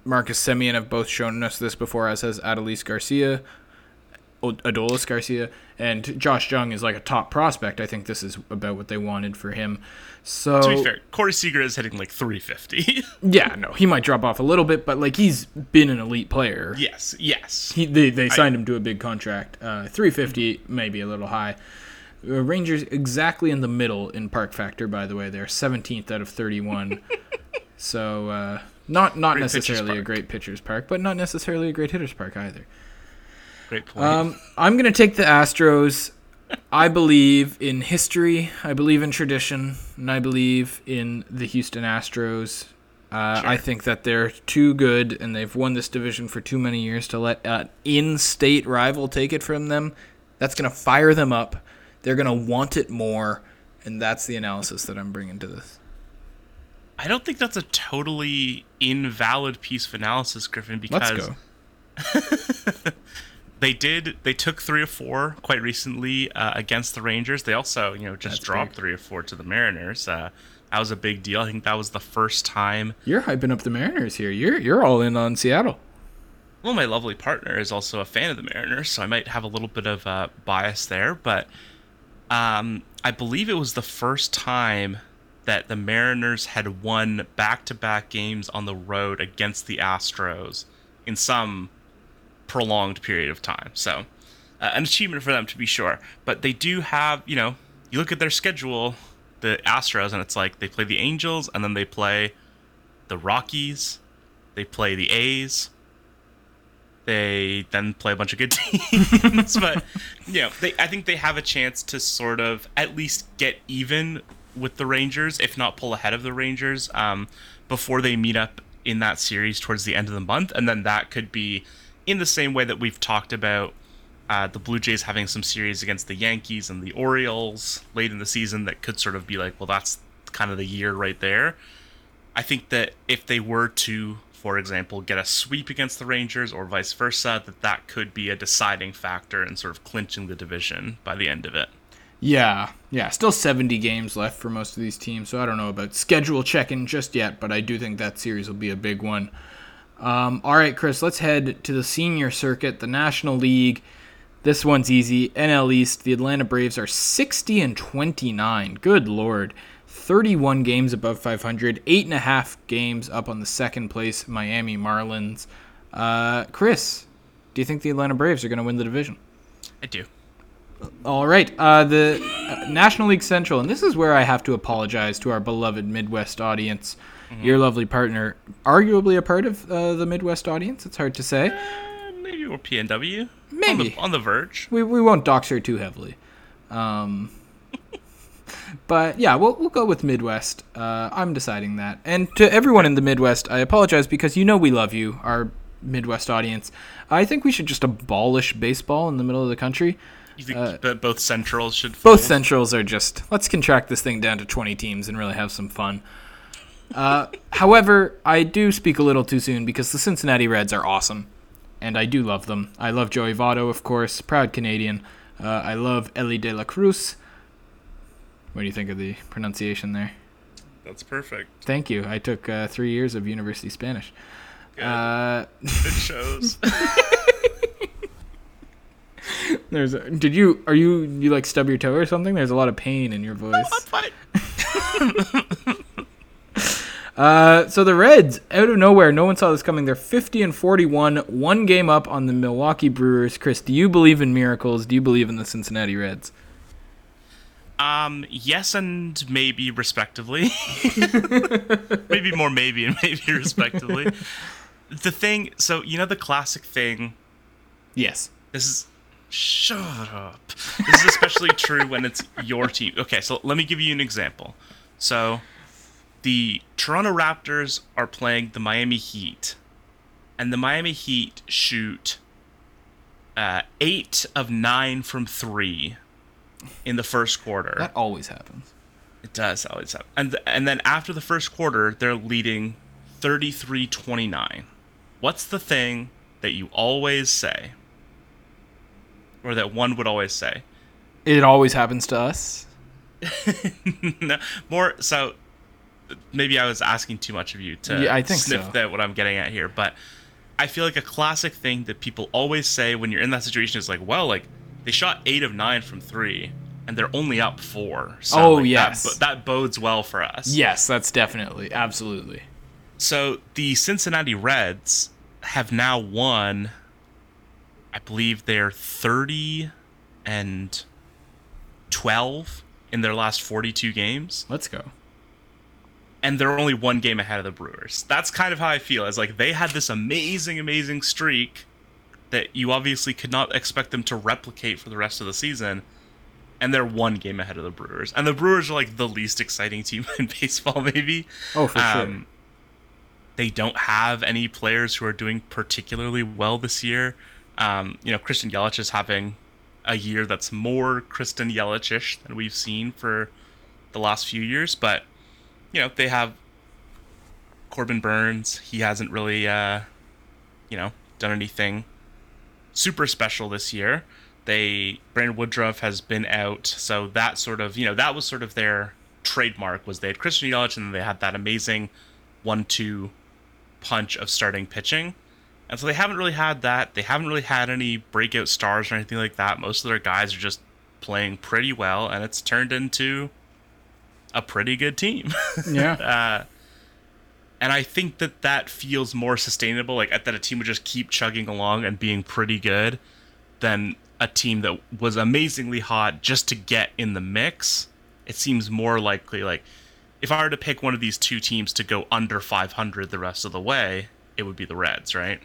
Marcus Semien have both shown us this before, as has Adolis Garcia, Adolis Garcia, and Josh Jung is like a top prospect. I think this is about what they wanted for him. So to be fair, Corey Seager is hitting like 350. yeah, no, he might drop off a little bit, but like he's been an elite player. yes, yes. He, they, they signed him to a big contract. Uh, 350 maybe a little high. Uh, Rangers exactly in the middle in park factor. By the way, they're 17th out of 31. so uh, not not Great necessarily a great pitcher's park, but not necessarily a great hitter's park either. Great point. Um, I'm gonna take the Astros. I believe in history. I believe in tradition, and I believe in the Houston Astros. Uh, I think that they're too good, and they've won this division for too many years to let an in-state rival take it from them. That's gonna fire them up. They're gonna want it more, and that's the analysis that I'm bringing to this. I don't think that's a totally invalid piece of analysis, Griffin, Let's because go. they did they took three or four quite recently uh, against the Rangers. They also you know just That's dropped big. three or four to the Mariners. Uh, that was a big deal. I think that was the first time. You're hyping up the Mariners here. You're you're all in on Seattle. Well, my lovely partner is also a fan of the Mariners, so I might have a little bit of uh, bias there. But um, I believe it was the first time that the Mariners had won back-to-back games on the road against the Astros in some prolonged period of time. So, uh, an achievement for them to be sure. But they do have, you know, you look at their schedule, the Astros, and it's like they play the Angels, and then they play the Rockies, they play the A's, they then play a bunch of good teams. but you know, they I think they have a chance to sort of at least get even with the Rangers, if not pull ahead of the Rangers, um, before they meet up in that series towards the end of the month, and then that could be in the same way that we've talked about uh, the Blue Jays having some series against the Yankees and the Orioles late in the season that could sort of be like, well, that's kind of the year right there. I think that if they were to, for example, get a sweep against the Rangers or vice versa, that that could be a deciding factor in sort of clinching the division by the end of it. Yeah, yeah. Still 70 games left for most of these teams, so I don't know about schedule checking just yet, but I do think that series will be a big one. Um, all right, Chris, let's head to the senior circuit, the National League. This one's easy. NL East, the Atlanta Braves are 60 and 29. Good lord. 31 games above 500, eight and a half games up on the second place Miami Marlins. Uh, Chris, do you think the Atlanta Braves are going to win the division? I do. All right, uh, the uh, National League Central, and this is where I have to apologize to our beloved Midwest audience. Your lovely partner, arguably a part of uh, the Midwest audience. It's hard to say. Uh, maybe we're PNW. On Maybe. the, on the verge. We, we won't dox her too heavily. Um, but yeah, we'll, we'll go with Midwest. Uh, I'm deciding that. And to everyone in the Midwest, I apologize because you know we love you, our Midwest audience. I think we should just abolish baseball in the middle of the country. You think that both centrals should Uh, Both centrals are just let's contract this thing down to 20 teams and really have some fun. Uh, however, I do speak a little too soon because the Cincinnati Reds are awesome, and I do love them. I love Joey Votto, of course, proud Canadian. Uh, I love Ellie De La Cruz. What do you think of the pronunciation there? That's perfect. Thank you. I took uh, three years of university Spanish. Good. Uh, it shows. there's a, did you are you you like stub your toe or something? There's a lot of pain in your voice. I'm fine. Uh, so the Reds, out of nowhere, no one saw this coming. They're 50 and 41, one game up on the Milwaukee Brewers. Chris, do you believe in miracles? Do you believe in the Cincinnati Reds? Um, yes and maybe respectively. maybe more maybe and maybe respectively. the thing, so you know the classic thing. Yes. This is shut up. This is especially true when it's your team. Okay, so let me give you an example. So the Toronto Raptors are playing the Miami Heat, and the Miami Heat shoot uh, eight of nine from three in the first quarter. That always happens. It does always happen. And and then after the first quarter, they're leading 33-29. What's the thing that you always say, or that one would always say? It always happens to us. no, more so. Maybe I was asking too much of you to Yeah, I think sniff so. that what I'm getting at here, but I feel like a classic thing that people always say when you're in that situation is like, well, like they shot eight of nine from three, and they're only up four. So, Oh, like, yes. bo- that bodes well for us. Yes, that's definitely, absolutely. So the Cincinnati Reds have now won. I believe they're thirty and twelve in their last forty-two games. Let's go. And they're only one game ahead of the Brewers. That's kind of how I feel. It's like they had this amazing, amazing streak that you obviously could not expect them to replicate for the rest of the season, and they're one game ahead of the Brewers. And the Brewers are like the least exciting team in baseball, maybe. Oh, for sure. Um, They don't have any players who are doing particularly well this year. Um, you know, Christian Yelich is having a year that's more Kristen Yelich-ish than we've seen for the last few years, but you know, they have Corbin Burnes. He hasn't really, uh, you know, done anything super special this year. They Brandon Woodruff has been out, so that sort of, you know, that was sort of their trademark was they had Christian Yelich and then they had that amazing one-two punch of starting pitching. And so they haven't really had that. They haven't really had any breakout stars or anything like that. Most of their guys are just playing pretty well, and it's turned into a pretty good team. Yeah. uh, and I think that that feels more sustainable. Like that a team would just keep chugging along and being pretty good, than a team that was amazingly hot just to get in the mix. It seems more likely. Like if I were to pick one of these two teams to go under 500 the rest of the way, it would be the Reds, right?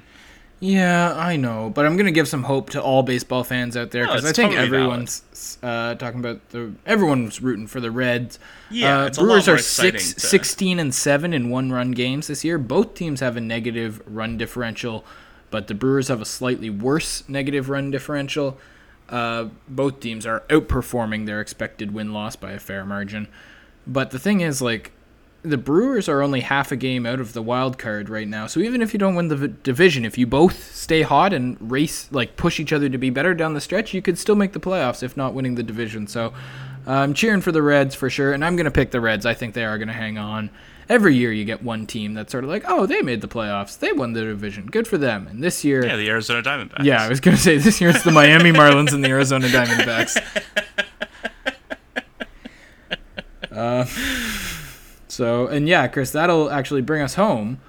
Yeah, I know, but I'm gonna give some hope to all baseball fans out there No, because I think totally everyone's uh, talking about the everyone's rooting for the Reds. Yeah, uh, it's a lot Brewers are six, to- 16 and seven in one-run games this year. Both teams have a negative run differential, but the Brewers have a slightly worse negative run differential. Uh, both teams are outperforming their expected win-loss by a fair margin. But the thing is, like, the Brewers are only half a game out of the wild card right now. So even if you don't win the v- division, if you both stay hot and race, like push each other to be better down the stretch, you could still make the playoffs if not winning the division. So I'm cheering for the Reds for sure, and I'm going to pick the Reds. I think they are going to hang on. Every year you get one team that's sort of like, oh, they made the playoffs. They won the division. Good for them. And this year, Yeah, the Arizona Diamondbacks. yeah, I was gonna say this year it's the Miami Marlins and the Arizona Diamondbacks. Uh, so and yeah, Chris, that'll actually bring us home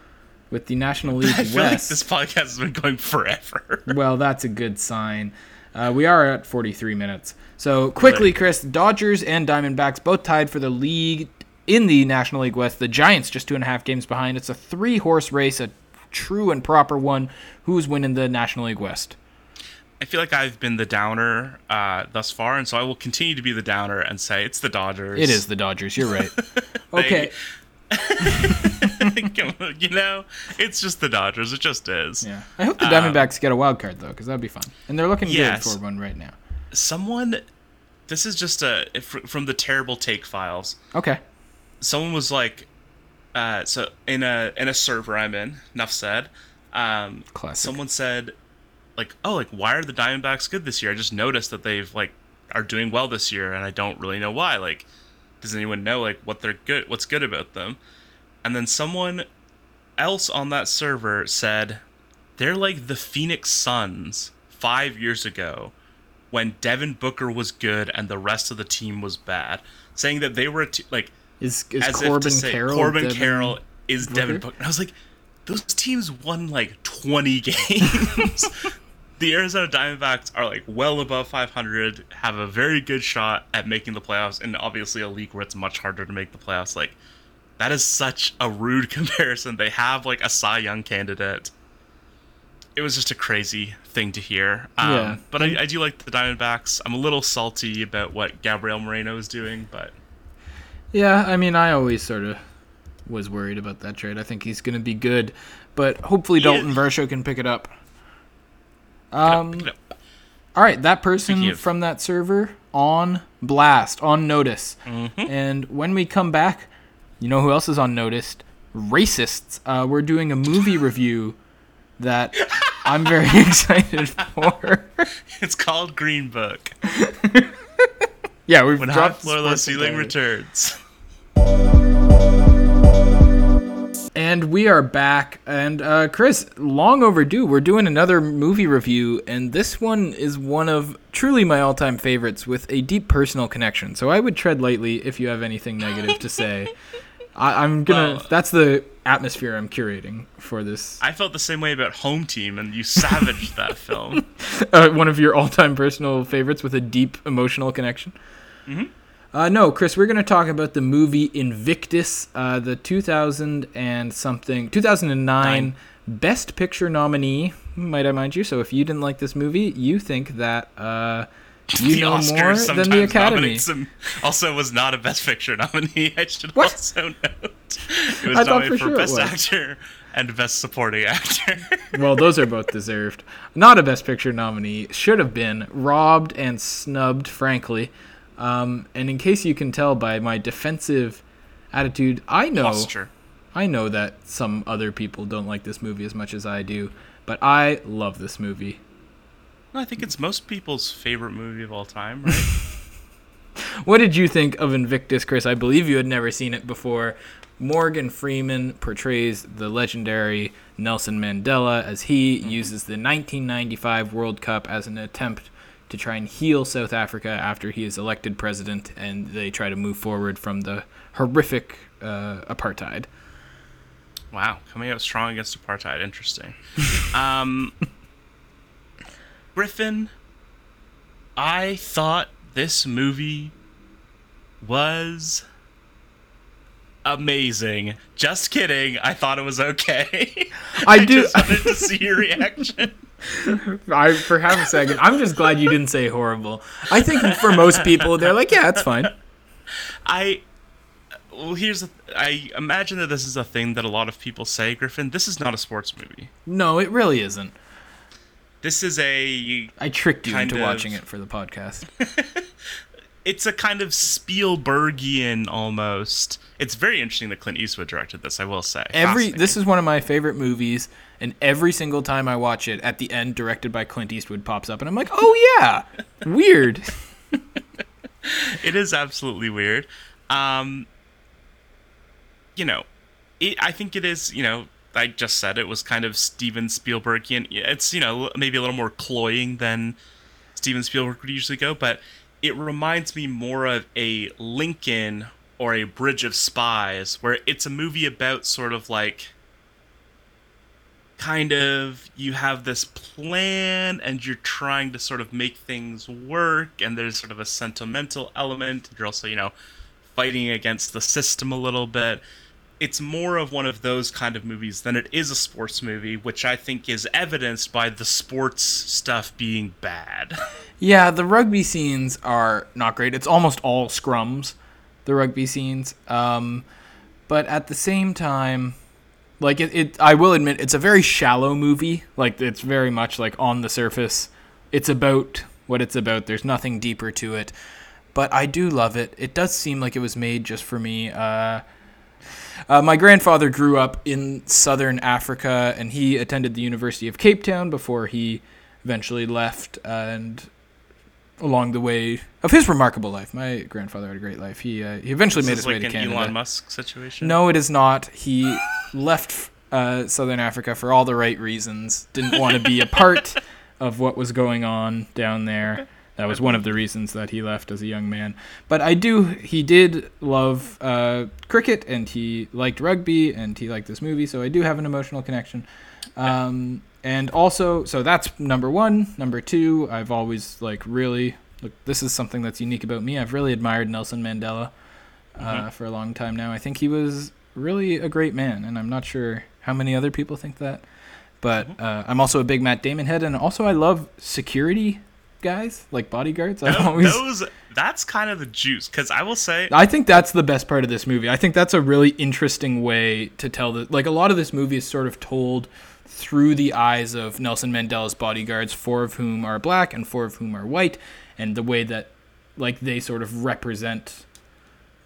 with the National League I feel like West. this podcast has been going forever. well, that's a good sign. Uh, we are at 43 minutes. So quickly, Chris, Dodgers and Diamondbacks both tied for the league in the National League West. The Giants just two and a half games behind. It's a three-horse race, a true and proper one. Who's winning the National League West? I feel like I've been the downer uh, thus far, and so I will continue to be the downer and say it's the Dodgers. It is the Dodgers. You're right. Okay. you know, it's just the Dodgers. It just is. Yeah. I hope the Diamondbacks get a wild card though, because that'd be fun. And they're looking Yes. good for one right now. Someone, this is just a from the terrible take files. Okay. Someone was like, uh, so in a in a server I'm in. Enough said. Um, Classic. someone said, like, oh, like why are the Diamondbacks good this year? I just noticed that they've like are doing well this year, and I don't really know why. Like, does anyone know like what they're good? What's good about them? And then someone else on that server said they're like the Phoenix Suns five years ago when Devin Booker was good and the rest of the team was bad, saying that they were t- like Is is as if Corbin to say Carroll? Corbin Devin- Carroll is Devin Booker? Booker. And I was like, those teams won like 20 games. The Arizona Diamondbacks are like well above 500, have a very good shot at making the playoffs, and obviously a league where it's much harder to make the playoffs. Like, that is such a rude comparison. They have like a Cy Young candidate. It was just a crazy thing to hear. Um, Yeah. But I, I do like the Diamondbacks. I'm a little salty about what Gabriel Moreno is doing, but Yeah, I mean, I always sort of was worried about that trade. I think he's going to be good, but hopefully Yeah. Dalton Varsho can pick it up. Um, all right, that person of- from that server on blast, on notice. Mm-hmm. And when we come back, you know who else is on notice? Racists. Uh, we're doing a movie review that I'm very excited for. It's called Green Book. Yeah, we've When High dropped Floor Low Ceiling returns. And we are back. And uh, Chris, long overdue. We're doing another movie review, and this one is one of truly my all-time favorites with a deep personal connection. So I would tread lightly if you have anything negative to say. I, I'm gonna. Well- that's the atmosphere I'm curating for this. I felt the same way about Home Team, and you savaged that film. Uh, one of your all-time personal favorites with a deep emotional connection. Mhm. Uh, no, Chris, we're going to talk about the movie Invictus, uh, the 2000 and something, 2009 Nine. Best Picture nominee, might I mind you. So if you didn't like this movie, you think that uh, you the know Oscars more than the Academy. him. Also, was not a Best Picture nominee. I should What? also note it was I nominated for for, sure Best. Actor and Best Supporting Actor. well, those are both deserved. Not a Best Picture nominee. Should have been. Robbed and snubbed, frankly. Um, and in case you can tell by my defensive attitude, I know. Posture. I know that some other people don't like this movie as much as I do, but I love this movie. I think it's most people's favorite movie of all time, right? What did you think of Invictus, Chris? I believe you had never seen it before. Morgan Freeman portrays the legendary Nelson Mandela as he uses the 1995 World Cup as an attempt to try and heal South Africa after he is elected president and they try to move forward from the horrific uh, apartheid. Wow, coming out strong against apartheid. Interesting. um, Griffin, I thought this movie was amazing. Just kidding. I thought it was okay. I do- just wanted to see your reaction. I for half a second, I'm just glad you didn't say horrible. I think for most people, they're like, yeah, it's fine. I. Well, here's the. I imagine that this is a thing that a lot of people say, Griffin. This is not a sports movie. No, it really isn't. This is a I tricked you into of. watching it for the podcast. it's a kind of Spielbergian almost. It's very interesting that Clint Eastwood directed this. I will say. Every this is one of my favorite movies, and every single time I watch it, at the end, directed by Clint Eastwood pops up, and I'm like, oh yeah, weird. it is absolutely weird. Um, you know, it, I think it is. You know, I just said it was kind of Steven Spielbergian. It's you know maybe a little more cloying than Steven Spielberg would usually go, but it reminds me more of a Lincoln or a Bridge of Spies, where it's a movie about sort of like kind of you have this plan and you're trying to sort of make things work and there's sort of a sentimental element you're also you know fighting against the system a little bit it's more of one of those kind of movies than it is a sports movie which i think is evidenced by the sports stuff being bad Yeah, the rugby scenes are not great. It's almost all scrums, the rugby scenes. Um, but at the same time, like it, it, I will admit it's a very shallow movie. Like it's very much like on the surface. It's about what it's about. There's nothing deeper to it. But I do love it. It does seem like it was made just for me. Uh, uh, my grandfather grew up in southern Africa, and he attended the University of Cape Town before he eventually left. and along the way of his remarkable life, my grandfather had a great life. He uh, he eventually this made his like way to an Canada. elon musk situation No, it is not. He left uh, Southern Africa for all the right reasons. Didn't want to be a part of what was going on down there. That was one of the reasons that he left as a young man. But I do. He did love uh, cricket, and he liked rugby, and he liked this movie. So I do have an emotional connection. Um, and also, so that's number one. Number two, I've always like really look. This is something that's unique about me. I've really admired Nelson Mandela uh, Mhm. for a long time now. I think he was really a great man, and I'm not sure how many other people think that. But uh, I'm also a big Matt Damon head, and also I love security guys like bodyguards. I always, those that's kind of the juice because i will say I think that's the best part of this movie. I think that's a really interesting way to tell the like a lot of this movie is sort of told through the eyes of Nelson Mandela's bodyguards, four of whom are black and four of whom are white, and the way that like they sort of represent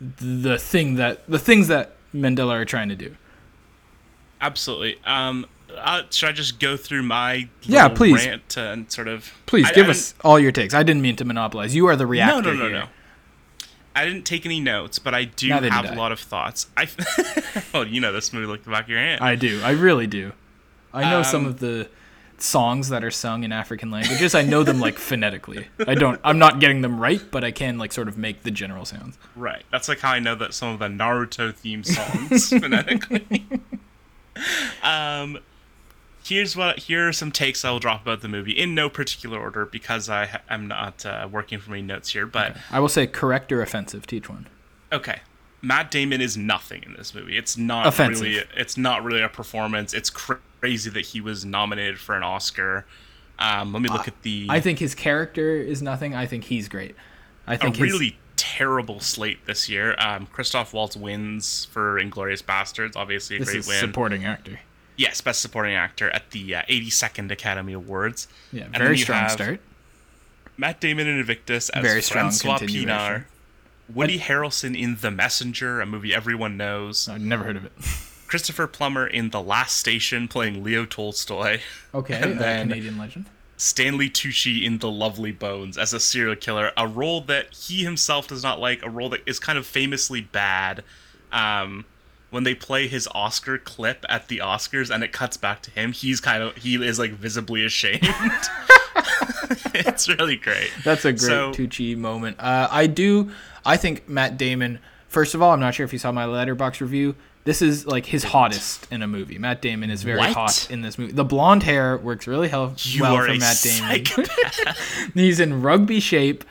the thing that the things that Mandela are trying to do. absolutely. Um, uh, should I just go through my Yeah, please. rant and sort of Please I- give I us all your takes. I didn't mean to monopolize. You are the reactor. no, no, no, here. no. I didn't take any notes, but I do Neither have a lot of thoughts. I oh, you know this movie like the back of your hand. I do. I really do. I know some Um, of the songs that are sung in African languages. I know them like phonetically. I don't. I'm not getting them right, but I can like sort of make the general sounds. Right. That's like how I know that some of the Naruto theme songs phonetically. um, here's what. Here are some takes I will drop about the movie in no particular order because I am not uh, working from any notes here. But I will say correct or offensive to each one. okay, Matt Damon is nothing in this movie. It's not Offensive. really. It's not really a performance. It's cra- crazy that he was nominated for an Oscar. Um, let me look at the. I think his character is nothing. I think he's great. I a think his, really terrible slate this year. Um, Christoph Waltz wins for Inglourious Basterds, obviously a this great is win. supporting actor. Yes, Best Supporting Actor at the uh, 82nd Academy Awards. Yeah, very strong start. Matt Damon in Invictus as Very strong Francois continuation. Pienaar. Woody Harrelson in The Messenger, a movie everyone knows. I've never heard of it. Christopher Plummer in The Last Station, playing Leo Tolstoy. Okay, And then- Canadian legend. Stanley Tucci in The Lovely Bones as a serial killer, a role that he himself does not like, a role that is kind of famously bad. Um, when they play his Oscar clip at the Oscars and it cuts back to him, he's kind of he is like visibly ashamed. it's really great. That's a great So- Tucci moment. Uh, I do. I think Matt Damon. First of all, I'm not sure if you saw my Letterboxd review. This is like his hottest in a movie. Matt Damon is very What? hot in this movie. The blonde hair works really hell- You well for Matt Damon. he's in rugby shape.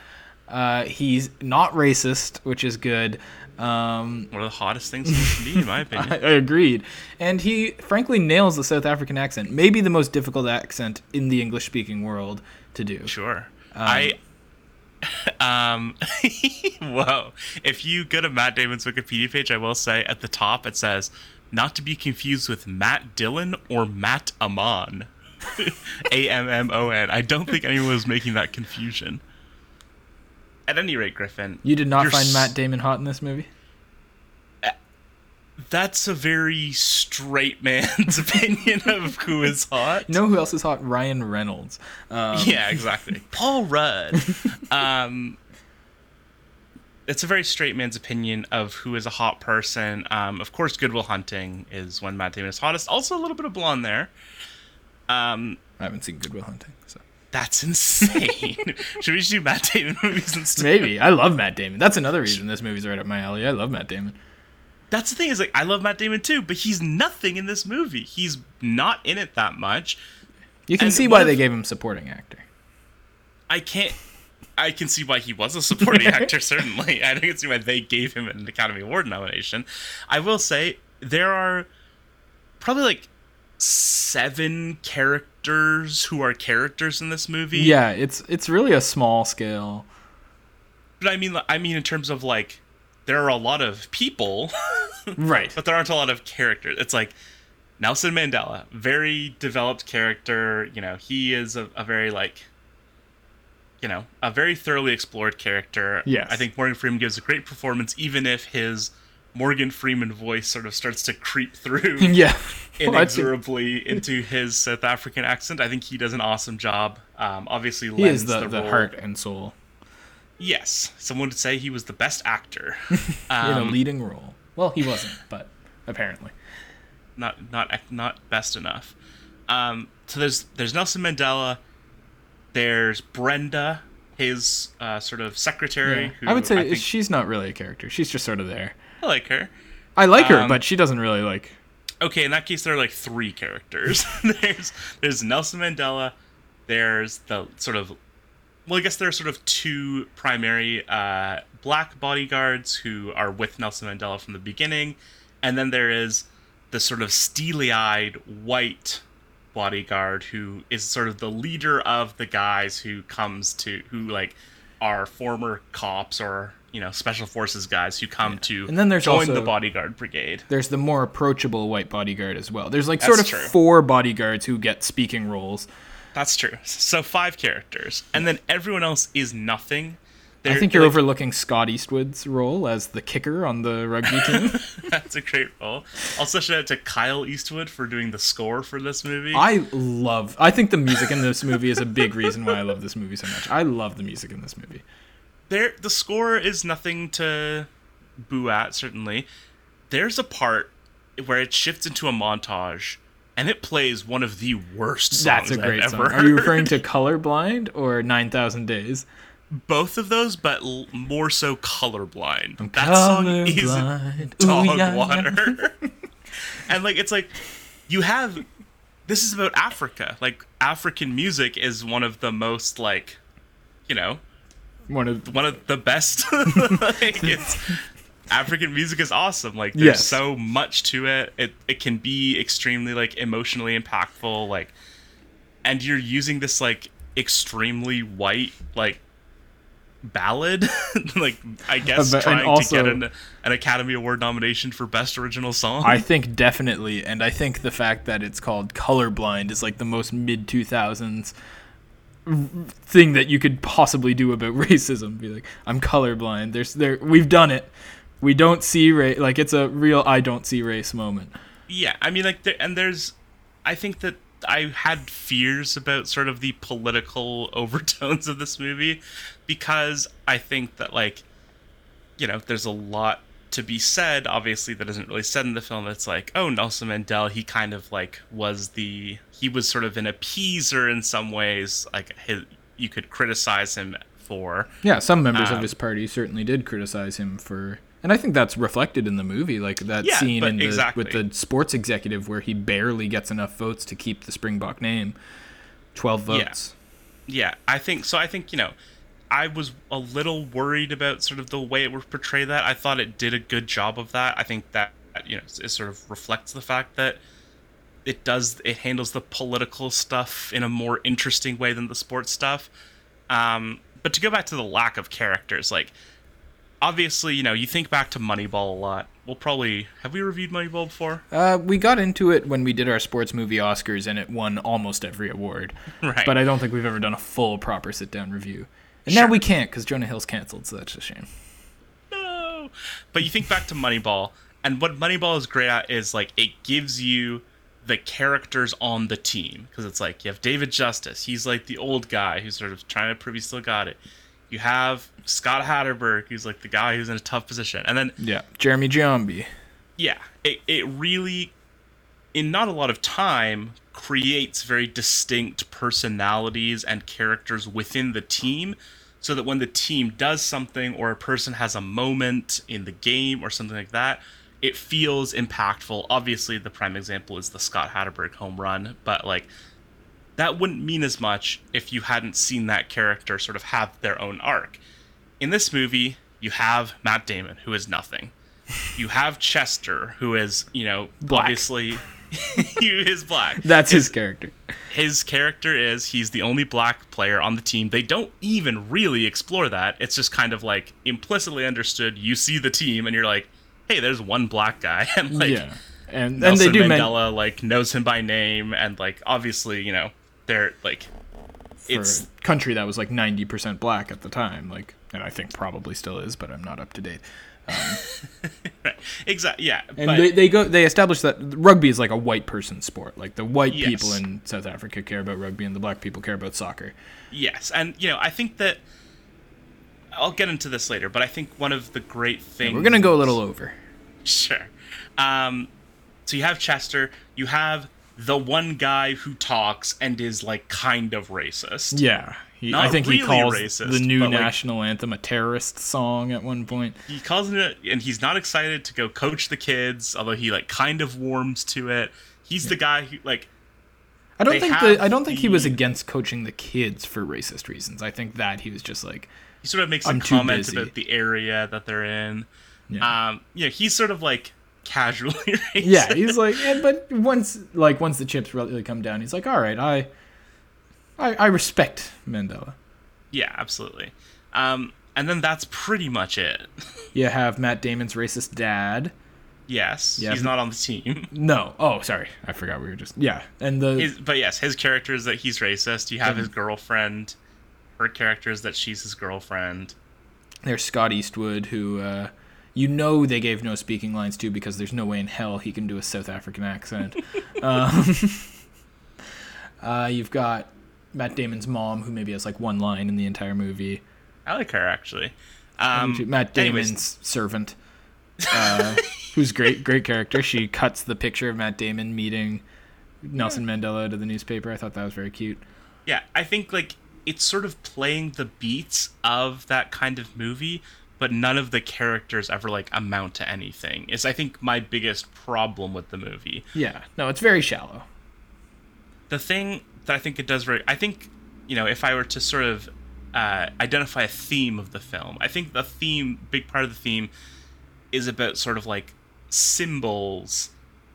Uh, he's not racist, which is good. Um, One of the hottest things in can be, in my opinion. I agreed. And he frankly nails the South African accent. Maybe the most difficult accent in the English speaking world to do. Sure. I um whoa. If you go to Matt Damon's Wikipedia page, I will say at the top it says not to be confused with Matt Dillon or Matt Amon. A M M O N. I don't think anyone was making that confusion. At any rate, Griffin, You did not find s- Matt Damon hot in this movie? That's a very straight man's opinion of who is hot. You know who else is hot? Ryan Reynolds. Um, yeah, exactly. Paul Rudd. um, it's a very straight man's opinion of who is a hot person. Um, of course, Good Will Hunting is when Matt Damon is hottest. Also, a little bit of blonde there. Um, I haven't seen Good Will Hunting, so that's insane. Should we just do Matt Damon movies instead? maybe. I love Matt Damon. That's another reason this movie's right up my alley. I love Matt Damon. That's the thing is like I love Matt Damon too, but he's nothing in this movie. He's not in it that much. You can And see why if- they gave him supporting actor. I can't. I can see why he was a supporting actor. Certainly, I can see why they gave him an Academy Award nomination. I will say there are probably like seven characters who are characters in this movie. Yeah, it's it's really a small scale. but I mean, I mean in terms of like, there are a lot of people, Right. but there aren't a lot of characters. It's like Nelson Mandela, very developed character. You know, he is a, a very like. You know, a very thoroughly explored character. Yeah, I think Morgan Freeman gives a great performance, even if his Morgan Freeman voice sort of starts to creep through yeah. Well, I think inexorably into his South African accent. I think he does an awesome job. Um, obviously, he is the, the, the role- heart and soul Yes, someone would say he was the best actor. in a Um, leading role. Well, he wasn't, but apparently. not not not best enough. Um, so there's there's Nelson Mandela. There's Brenda, his uh, sort of secretary. Who I would say I, think, she's not really a character. She's just sort of there. I like her. I like her, Um, but she doesn't really like. Okay, in that case, there are like three characters. there's there's Nelson Mandela. There's the sort of well, I guess there are sort of two primary uh, black bodyguards who are with Nelson Mandela from the beginning, and then there is the sort of steely-eyed white bodyguard who is sort of the leader of the guys who comes to who like are former cops or you know special forces guys who come to And then there's join also- the bodyguard brigade. There's the more approachable white bodyguard as well. There's like sort of true. four bodyguards who get speaking roles. That's true. So five characters, and then everyone else is nothing. I They're, think you're like, overlooking Scott Eastwood's role as the kicker on the rugby team. That's a great role. Also, shout out to Kyle Eastwood for doing the score for this movie. I love. I think the music in this movie is a big reason why I love this movie so much. I love the music in this movie. There the score is nothing to boo at certainly there's a part where it shifts into a montage and it plays one of the worst songs That's a great I've song. ever Are you referring to Colorblind or Nine Thousand Days? both of those but l- more so colorblind that song is Colorblind. dog Ooh, yeah, yeah. water and like it's like you have this is about africa like african music is one of the most like you know One of one of the best. like it's African music is awesome. Like there's Yes. so much to it. It it can be extremely like emotionally impactful. Like, and you're using this like extremely white like ballad. like I guess and trying to get an, an Academy Award nomination for best original song. I think definitely, and I think the fact that it's called Colorblind is like the most mid two thousands thing that you could possibly do about racism. Be like, I'm colorblind. There's there. We've done it. We don't see race. Like it's a real I don't see race moment. Yeah, I mean, like, there, and there's, I think that I had fears about sort of the political overtones of this movie because I think that, like, you know, there's a lot to be said, obviously, that isn't really said in the film. It's like, oh, Nelson Mandela, he kind of, like, was the, he was sort of an appeaser in some ways. Like, his, you could criticize him for. Yeah, some members of Um, his party certainly did criticize him for, and I think that's reflected in the movie, like that Yeah, scene in the, exactly. with the sports executive where he barely gets enough votes to keep the Springbok name. Twelve Yeah. votes. Yeah, I think so. I think you know, I was a little worried about sort of the way it would portray that. I thought it did a good job of that. I think that you know it sort of reflects the fact that it does it handles the political stuff in a more interesting way than the sports stuff. Um, but to go back to the lack of characters, like obviously you know you think back to Moneyball a lot. We'll probably have we reviewed Moneyball before, Uh, we got into it when we did our sports movie Oscars, and it won almost every award. right? But I don't think we've ever done a full, proper sit-down review. And Sure. now we can't because Jonah Hill's canceled, so that's a shame. no. But you think back to Moneyball, and what Moneyball is great at is like it gives you the characters on the team because it's like you have David Justice, he's like the old guy who's sort of trying to prove he still got it. You have Scott Hatteberg, who's like the guy who's in a tough position, and then Yeah, Jeremy Giambi. yeah, it it really, in not a lot of time, creates very distinct personalities and characters within the team, so that when the team does something or a person has a moment in the game or something like that, it feels impactful. Obviously, the prime example is the Scott Hatteberg home run, but like that wouldn't mean as much if you hadn't seen that character sort of have their own arc. In this movie, you have Matt Damon, who is nothing. You have Chester, who is, you know, Black. obviously he is black. That's his character. His character is he's the only black player on the team. They don't even really explore that. It's just kind of like implicitly understood. You see the team and you're like, "Hey, there's one black guy." And like yeah, and Nelson they do men- Mandela like knows him by name and like obviously, you know, they're like for it's a country that was like ninety percent black at the time, like, and I think probably still is, but I'm not up to date. exactly yeah. And but they, they go they establish that rugby is like a white person sport. Like the white Yes. people in South Africa care about rugby, and the black people care about soccer. Yes, and you know, I think that I'll get into this later, but I think one of the great things We're gonna go a little over. Sure. Um, so you have Chester, you have the one guy who talks and is like kind of racist. Yeah, he, I think he calls racist, the new like- national anthem a terrorist song at one point. He calls it, and he's not excited to go coach the kids, although he like kind of warms to it. He's the guy who like I don't think the, I don't think he was against coaching the kids for racist reasons. I think that he was just like, he sort of makes I'm a comment busy. about the area that they're in. yeah, Um, yeah, he's sort of like casually racist. yeah. He's like, yeah, but once like once the chips really come down, he's like, all right, I, I, I respect Mandela. Yeah, absolutely. Um, and then that's pretty much it. You have Matt Damon's racist dad. yes, Yeah. he's not on the team. No, oh sorry, I forgot we were just yeah, and the His, but yes, his character is that he's racist. You have his girlfriend. Her character is that she's his girlfriend. There's Scott Eastwood, who uh, you know they gave no speaking lines to because there's no way in hell he can do a South African accent. um, uh, you've got Matt Damon's mom, who maybe has like one line in the entire movie. I like her actually. Um, Matt Damon's anyways, servant, uh, who's great, great character. She cuts the picture of Matt Damon meeting Nelson Mandela to the newspaper. I thought that was very cute. yeah, I think like it's sort of playing the beats of that kind of movie, but none of the characters ever like amount to anything. Is I think my biggest problem with the movie. Yeah, no, it's very shallow. the thing I think it does very, I think, you know, if I were to sort of uh, identify a theme of the film, I think the theme, big part of the theme, is about sort of like symbols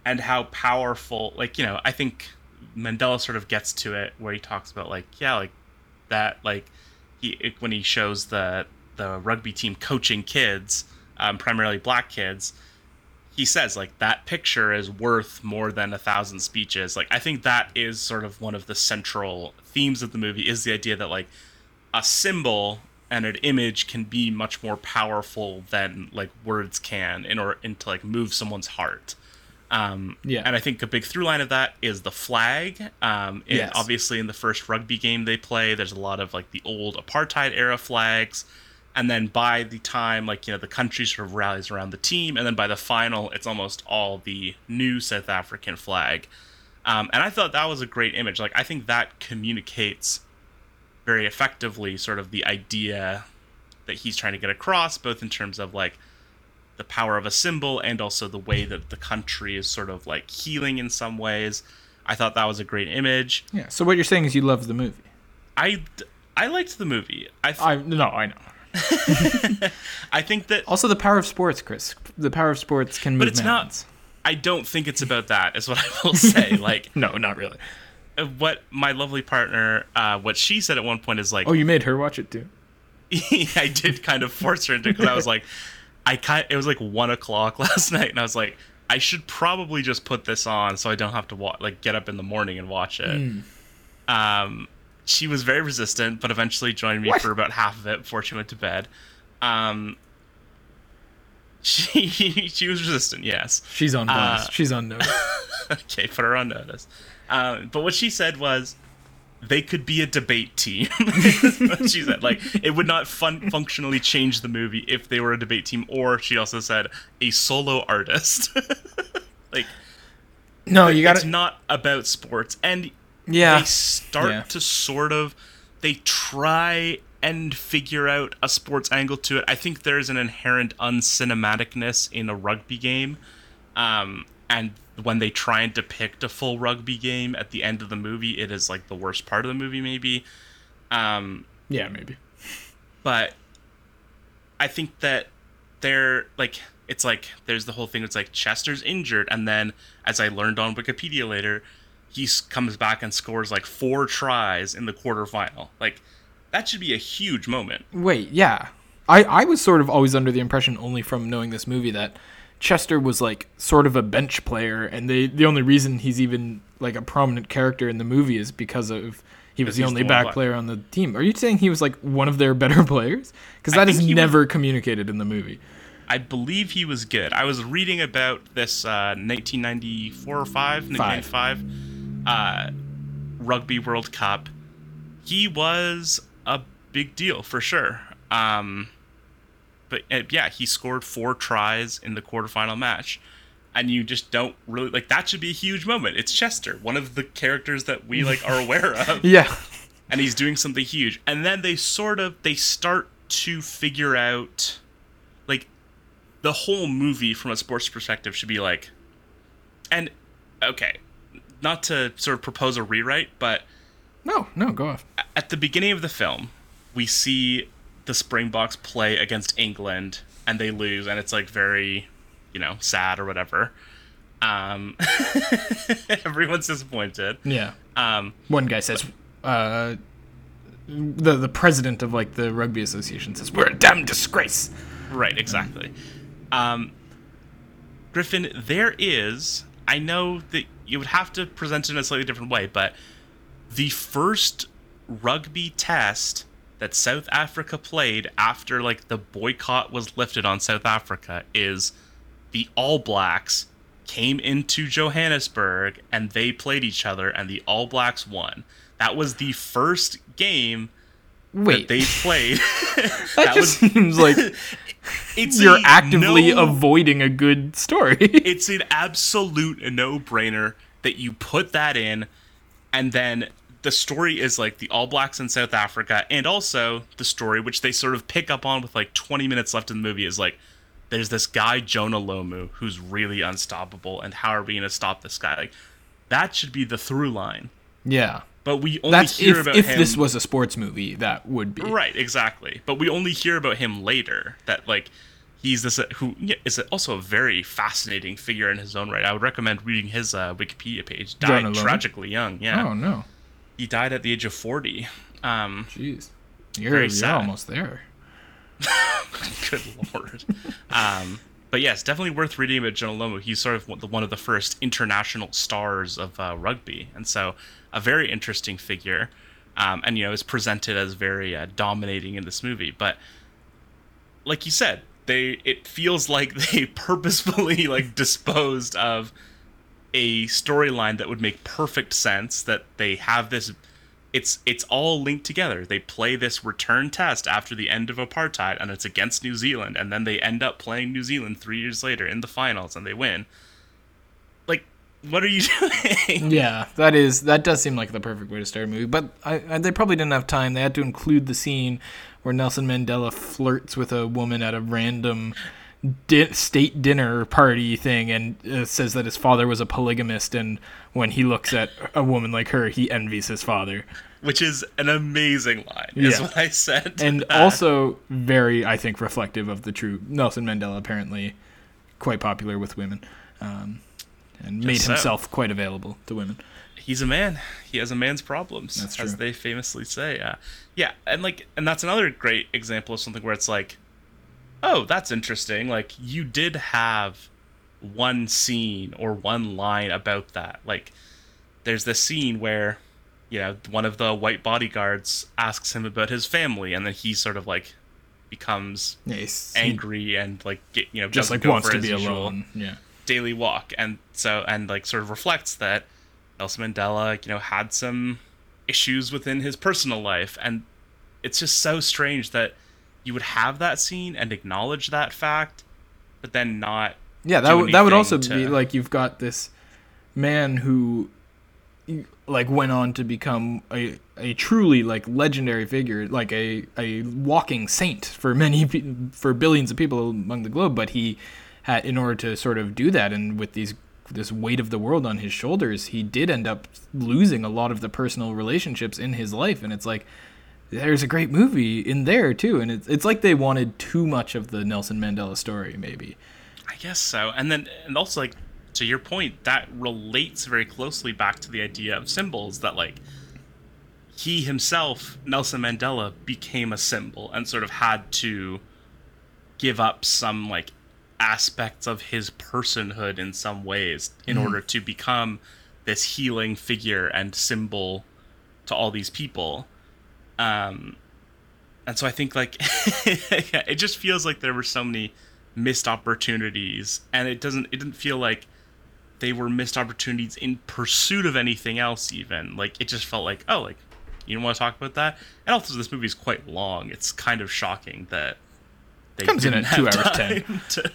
and how powerful, like, you know, I think Mandela sort of gets to it where he talks about, like, yeah, like that, like, he, when he shows the, the rugby team coaching kids, um, primarily black kids, he says like that picture is worth more than a thousand speeches like i think that is sort of one of the central themes of the movie is the idea that like a symbol and an image can be much more powerful than like words can in order and to like move someone's heart um Yeah. and i think a big through line of that is the flag um in, Yes. obviously in the first rugby game they play there's a lot of like the old apartheid era flags and then by the time like you know the country sort of rallies around the team and then by the final it's almost all the new south african flag um, and i thought that was a great image like i think that communicates very effectively sort of the idea that he's trying to get across both in terms of like the power of a symbol and also the way that the country is sort of like healing in some ways i thought that was a great image Yeah. So what you're saying is you love the movie. i i liked the movie i th- I no, I know. i think that Also, the power of sports, Chris. The power of sports can move but it's mountains. not i don't think it's about that is what i will say like No, not really. uh, what my lovely partner uh what she said at one point is like Oh, you made her watch it too. i did kind of force her into because i was like i kind it was like one o'clock last night and i was like i should probably just put this on so i don't have to wa- like get up in the morning and watch it um she was very resistant but eventually joined me What? for about half of it before she went to bed um she she was resistant yes She's on blast. Uh, She's on notice. okay, put her on notice. Um, but what she said was they could be a debate team. She said like it would not fun- functionally change the movie if they were a debate team, or she also said a solo artist. like No, you got it's not about sports, and Yeah. they start Yeah. to sort of they try and figure out a sports angle to it. I think there's an inherent uncinematicness in a rugby game. Um, and when they try and depict a full rugby game at the end of the movie, it is like the worst part of the movie, maybe. Um, Yeah, maybe. but I think that they're like it's like there's the whole thing. It's like Chester's injured, and then as I learned on Wikipedia later, he comes back and scores like four tries in the quarterfinal. Like that should be a huge moment. Wait, yeah. I, I was sort of always under the impression, only from knowing this movie, that Chester was like sort of a bench player, and they the only reason he's even like a prominent character in the movie is because of he was the only the back black. player on the team. Are you saying he was like one of their better players? Because that is he was- never communicated in the movie. I believe he was good. I was reading about this uh, 1994 or 5, 1995 uh, Rugby World Cup. He was a big deal for sure. Um, but uh, yeah, he scored four tries in the quarterfinal match. And you just don't really like that should be a huge moment. It's Chester, one of the characters that we like are aware of Yeah. and he's doing something huge and then they sort of they start to figure out like the whole movie from a sports perspective should be like and okay not to sort of propose a rewrite but No, no, go off. at the beginning of the film we see the springboks play against england and they lose and it's like very you know sad or whatever um everyone's disappointed Yeah. um One guy says, uh, the the president of like the rugby association says, "We're a damn disgrace." Right, exactly. Um, Griffin, there is. I know that you would have to present it in a slightly different way, but the first rugby test that South Africa played after like the boycott was lifted on South Africa is the All Blacks came into Johannesburg and they played each other and the All Blacks won. That was the first game Wait, that they played. that, just seems like it's you're actively no- avoiding a good story. it's an absolute no-brainer that you put that in and then the story is like the all blacks in south africa and also the story which they sort of pick up on with like 20 minutes left in the movie is like there's this guy jonah lomu who's really unstoppable and how are we going to stop this guy? Like that should be the through line. Yeah, but we only that's hear if about if him If this was a sports movie, that would be Right, exactly. But we only hear about him later. That like he's this uh, who yeah, is also a very fascinating figure in his own right. I would recommend reading his uh, Wikipedia page. Died tragically young. Yeah, Oh no, he died at the age of forty. Um, jeez, you're, you're almost there. good lord. Um, but yes, definitely worth reading about Jonah Lomu. He's sort of the- one of the first international stars of uh, rugby, and so a very interesting figure. Um, and you know is presented as very uh, dominating in this movie, but like you said, they it feels like they purposefully like disposed of a storyline that would make perfect sense. That they have this it's it's all linked together. They play this return test after the end of apartheid, and it's against New Zealand, and then they end up playing New Zealand three years later in the finals, and they win. What are you doing? Yeah, that is that does seem like the perfect way to start a movie. But I, I, they probably didn't have time. They had to include the scene where Nelson Mandela flirts with a woman at a random di- state dinner party thing, and uh, says that his father was a polygamist, and when he looks at a woman like her, he envies his father. Which is an amazing line, is Yeah. what I said. And Uh, also very, I think, reflective of the true Nelson Mandela. Apparently, quite popular with women, um, and made so. himself quite available to women. he's a man. He has a man's problems, That's as they famously say. Uh, yeah, and like, and that's another great example of something where it's like, oh, that's interesting. Like, you did have one scene or one line about that. Like, there's this scene where, you know, one of the white bodyguards asks him about his family, and then he sort of like becomes angry and like get you know just like wants to be usual alone. Yeah. Daily walk. And so and like sort of reflects that Nelson Mandela you know had some issues within his personal life. And it's just so strange that you would have that scene and acknowledge that fact but then not Yeah, that would that would also be like you've got this man who like went on to become a a truly like legendary figure, like a a walking saint for many for billions of people among the globe, but he in order to sort of do that and with these this weight of the world on his shoulders, he did end up losing a lot of the personal relationships in his life and it's like there's a great movie in there too and it's it's like they wanted too much of the Nelson Mandela story maybe. I guess so. And then, and also, like, to your point, that relates very closely back to the idea of symbols that, like, he himself, Nelson Mandela, became a symbol and sort of had to give up some, like, aspects of his personhood in some ways in order to become this healing figure and symbol to all these people. Um, and so I think like it just feels like there were so many missed opportunities, and it doesn't. It didn't feel like they were missed opportunities in pursuit of anything else. Even like it just felt like oh, like you don't want to talk about that. And also, this movie is quite long. It's kind of shocking that they Comes in at two hours, 10. to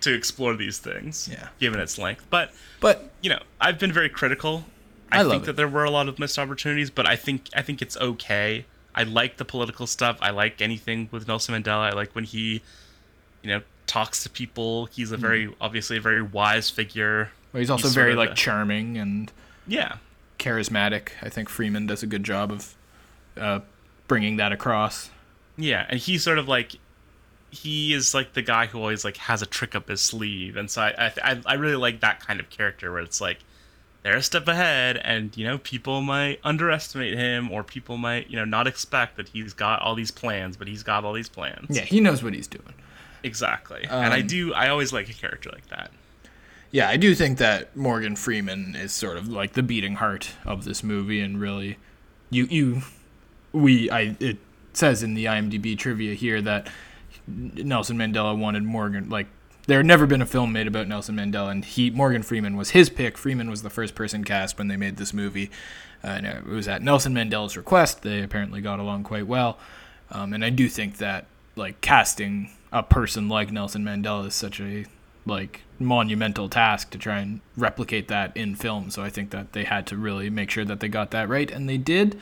to explore these things. Yeah. given its length, but But you know, I've been very critical. I I, think it. that there were a lot of missed opportunities, but I think I think it's okay. I like the political stuff. I like anything with Nelson Mandela. I like when he, you know, talks to people. He's a very obviously a very wise figure. Well, he's also He's very like a- charming and Yeah, charismatic. I think Freeman does a good job of uh, bringing that across. yeah, and he's sort of like he is like the guy who always like has a trick up his sleeve, and so I I, I really like that kind of character where it's like they're a step ahead and you know people might underestimate him or people might you know not expect that he's got all these plans but he's got all these plans. Yeah, he knows what he's doing. exactly. And i Um, do i always like a character like that. Yeah, I do think that Morgan Freeman is sort of like the beating heart of this movie, and really, you you we I it says in the IMDb trivia here that Nelson Mandela wanted Morgan like there had never been a film made about Nelson Mandela, and he Morgan Freeman was his pick. Freeman was the first person cast when they made this movie, uh, and it was at Nelson Mandela's request. They apparently got along quite well, um, and I do think that like casting a person like Nelson Mandela is such a like monumental task to try and replicate that in film. So I think that they had to really make sure that they got that right, and they did.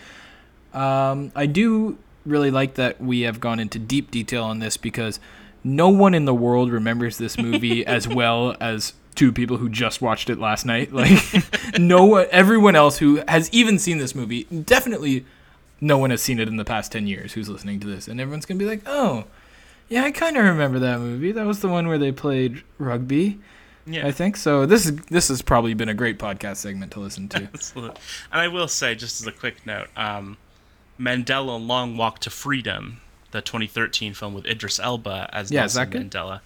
Um, I do really like that we have gone into deep detail on this because no one in the world remembers this movie as well as two people who just watched it last night. Like no one, everyone else who has even seen this movie, definitely no one has seen it in the past 10 years who's listening to this and everyone's going to be like, "Oh, yeah, I kind of remember that movie. That was the one where they played rugby." Yeah. I think so. This is this has probably been a great podcast segment to listen to. Absolutely. And I will say, just as a quick note, um, Mandela Long Walk to Freedom, the 2013 film with Idris Elba as Yeah, Nelson? Mandela.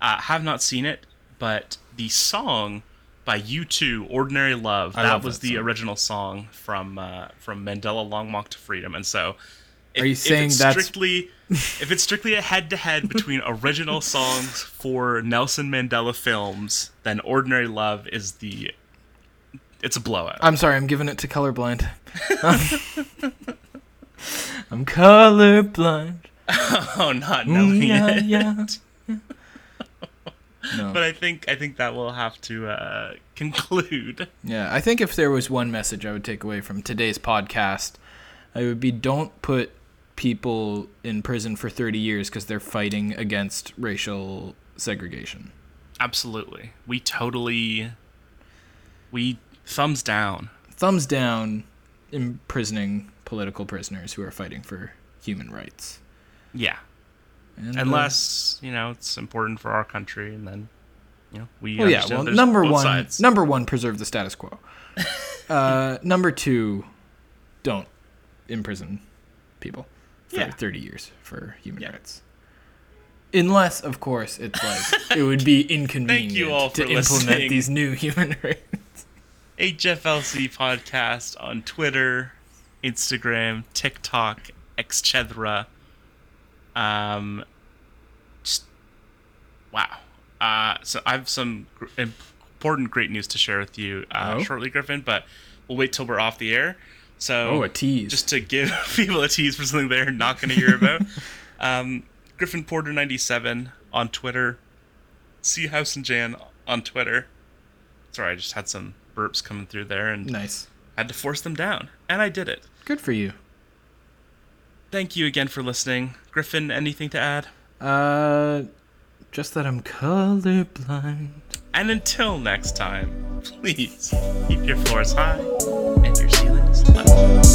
Uh, have not seen it, but the song by U2, "Ordinary Love," I that love was that the song. original song from uh, from Mandela Long Walk to Freedom, and so. If, Are you saying that strictly if it's strictly a head-to-head between original songs for Nelson Mandela films, then "Ordinary Love" is the it's a blowout. I'm sorry, I'm giving it to colorblind. I'm colorblind. Oh, not knowing yeah, it. yeah. No. But I think I think that will have to uh, conclude. Yeah, I think if there was one message I would take away from today's podcast, it would be don't put people in prison for 30 years because they're fighting against racial segregation. Absolutely, we totally we thumbs down. Thumbs down imprisoning political prisoners who are fighting for human rights. Yeah, And, uh, unless you know it's important for our country, and then you know we. Well, yeah. Well, number one, sides. number one, preserve the status quo. uh, number two, don't imprison people for Yeah. thirty years for human Yeah. rights. Unless, of course, it's like it would be inconvenient to implement listening. these new human rights. HFLC podcast on Twitter, Instagram, TikTok, etc. Um, just wow. Uh, so I have some gr- important, great news to share with you uh, Oh? shortly, Griffin. But we'll wait till we're off the air. So Oh, a tease. just to give people a tease for something they're not going to hear about. um, Griffin Porter ninety seven on Twitter. See House and Jan on Twitter. Sorry, I just had some burps coming through there and nice. Had to force them down, and I did it. Good for you. Thank you again for listening, Griffin. Anything to add? Uh, just that I'm colorblind. And until next time, please keep your floors high and your ceilings low.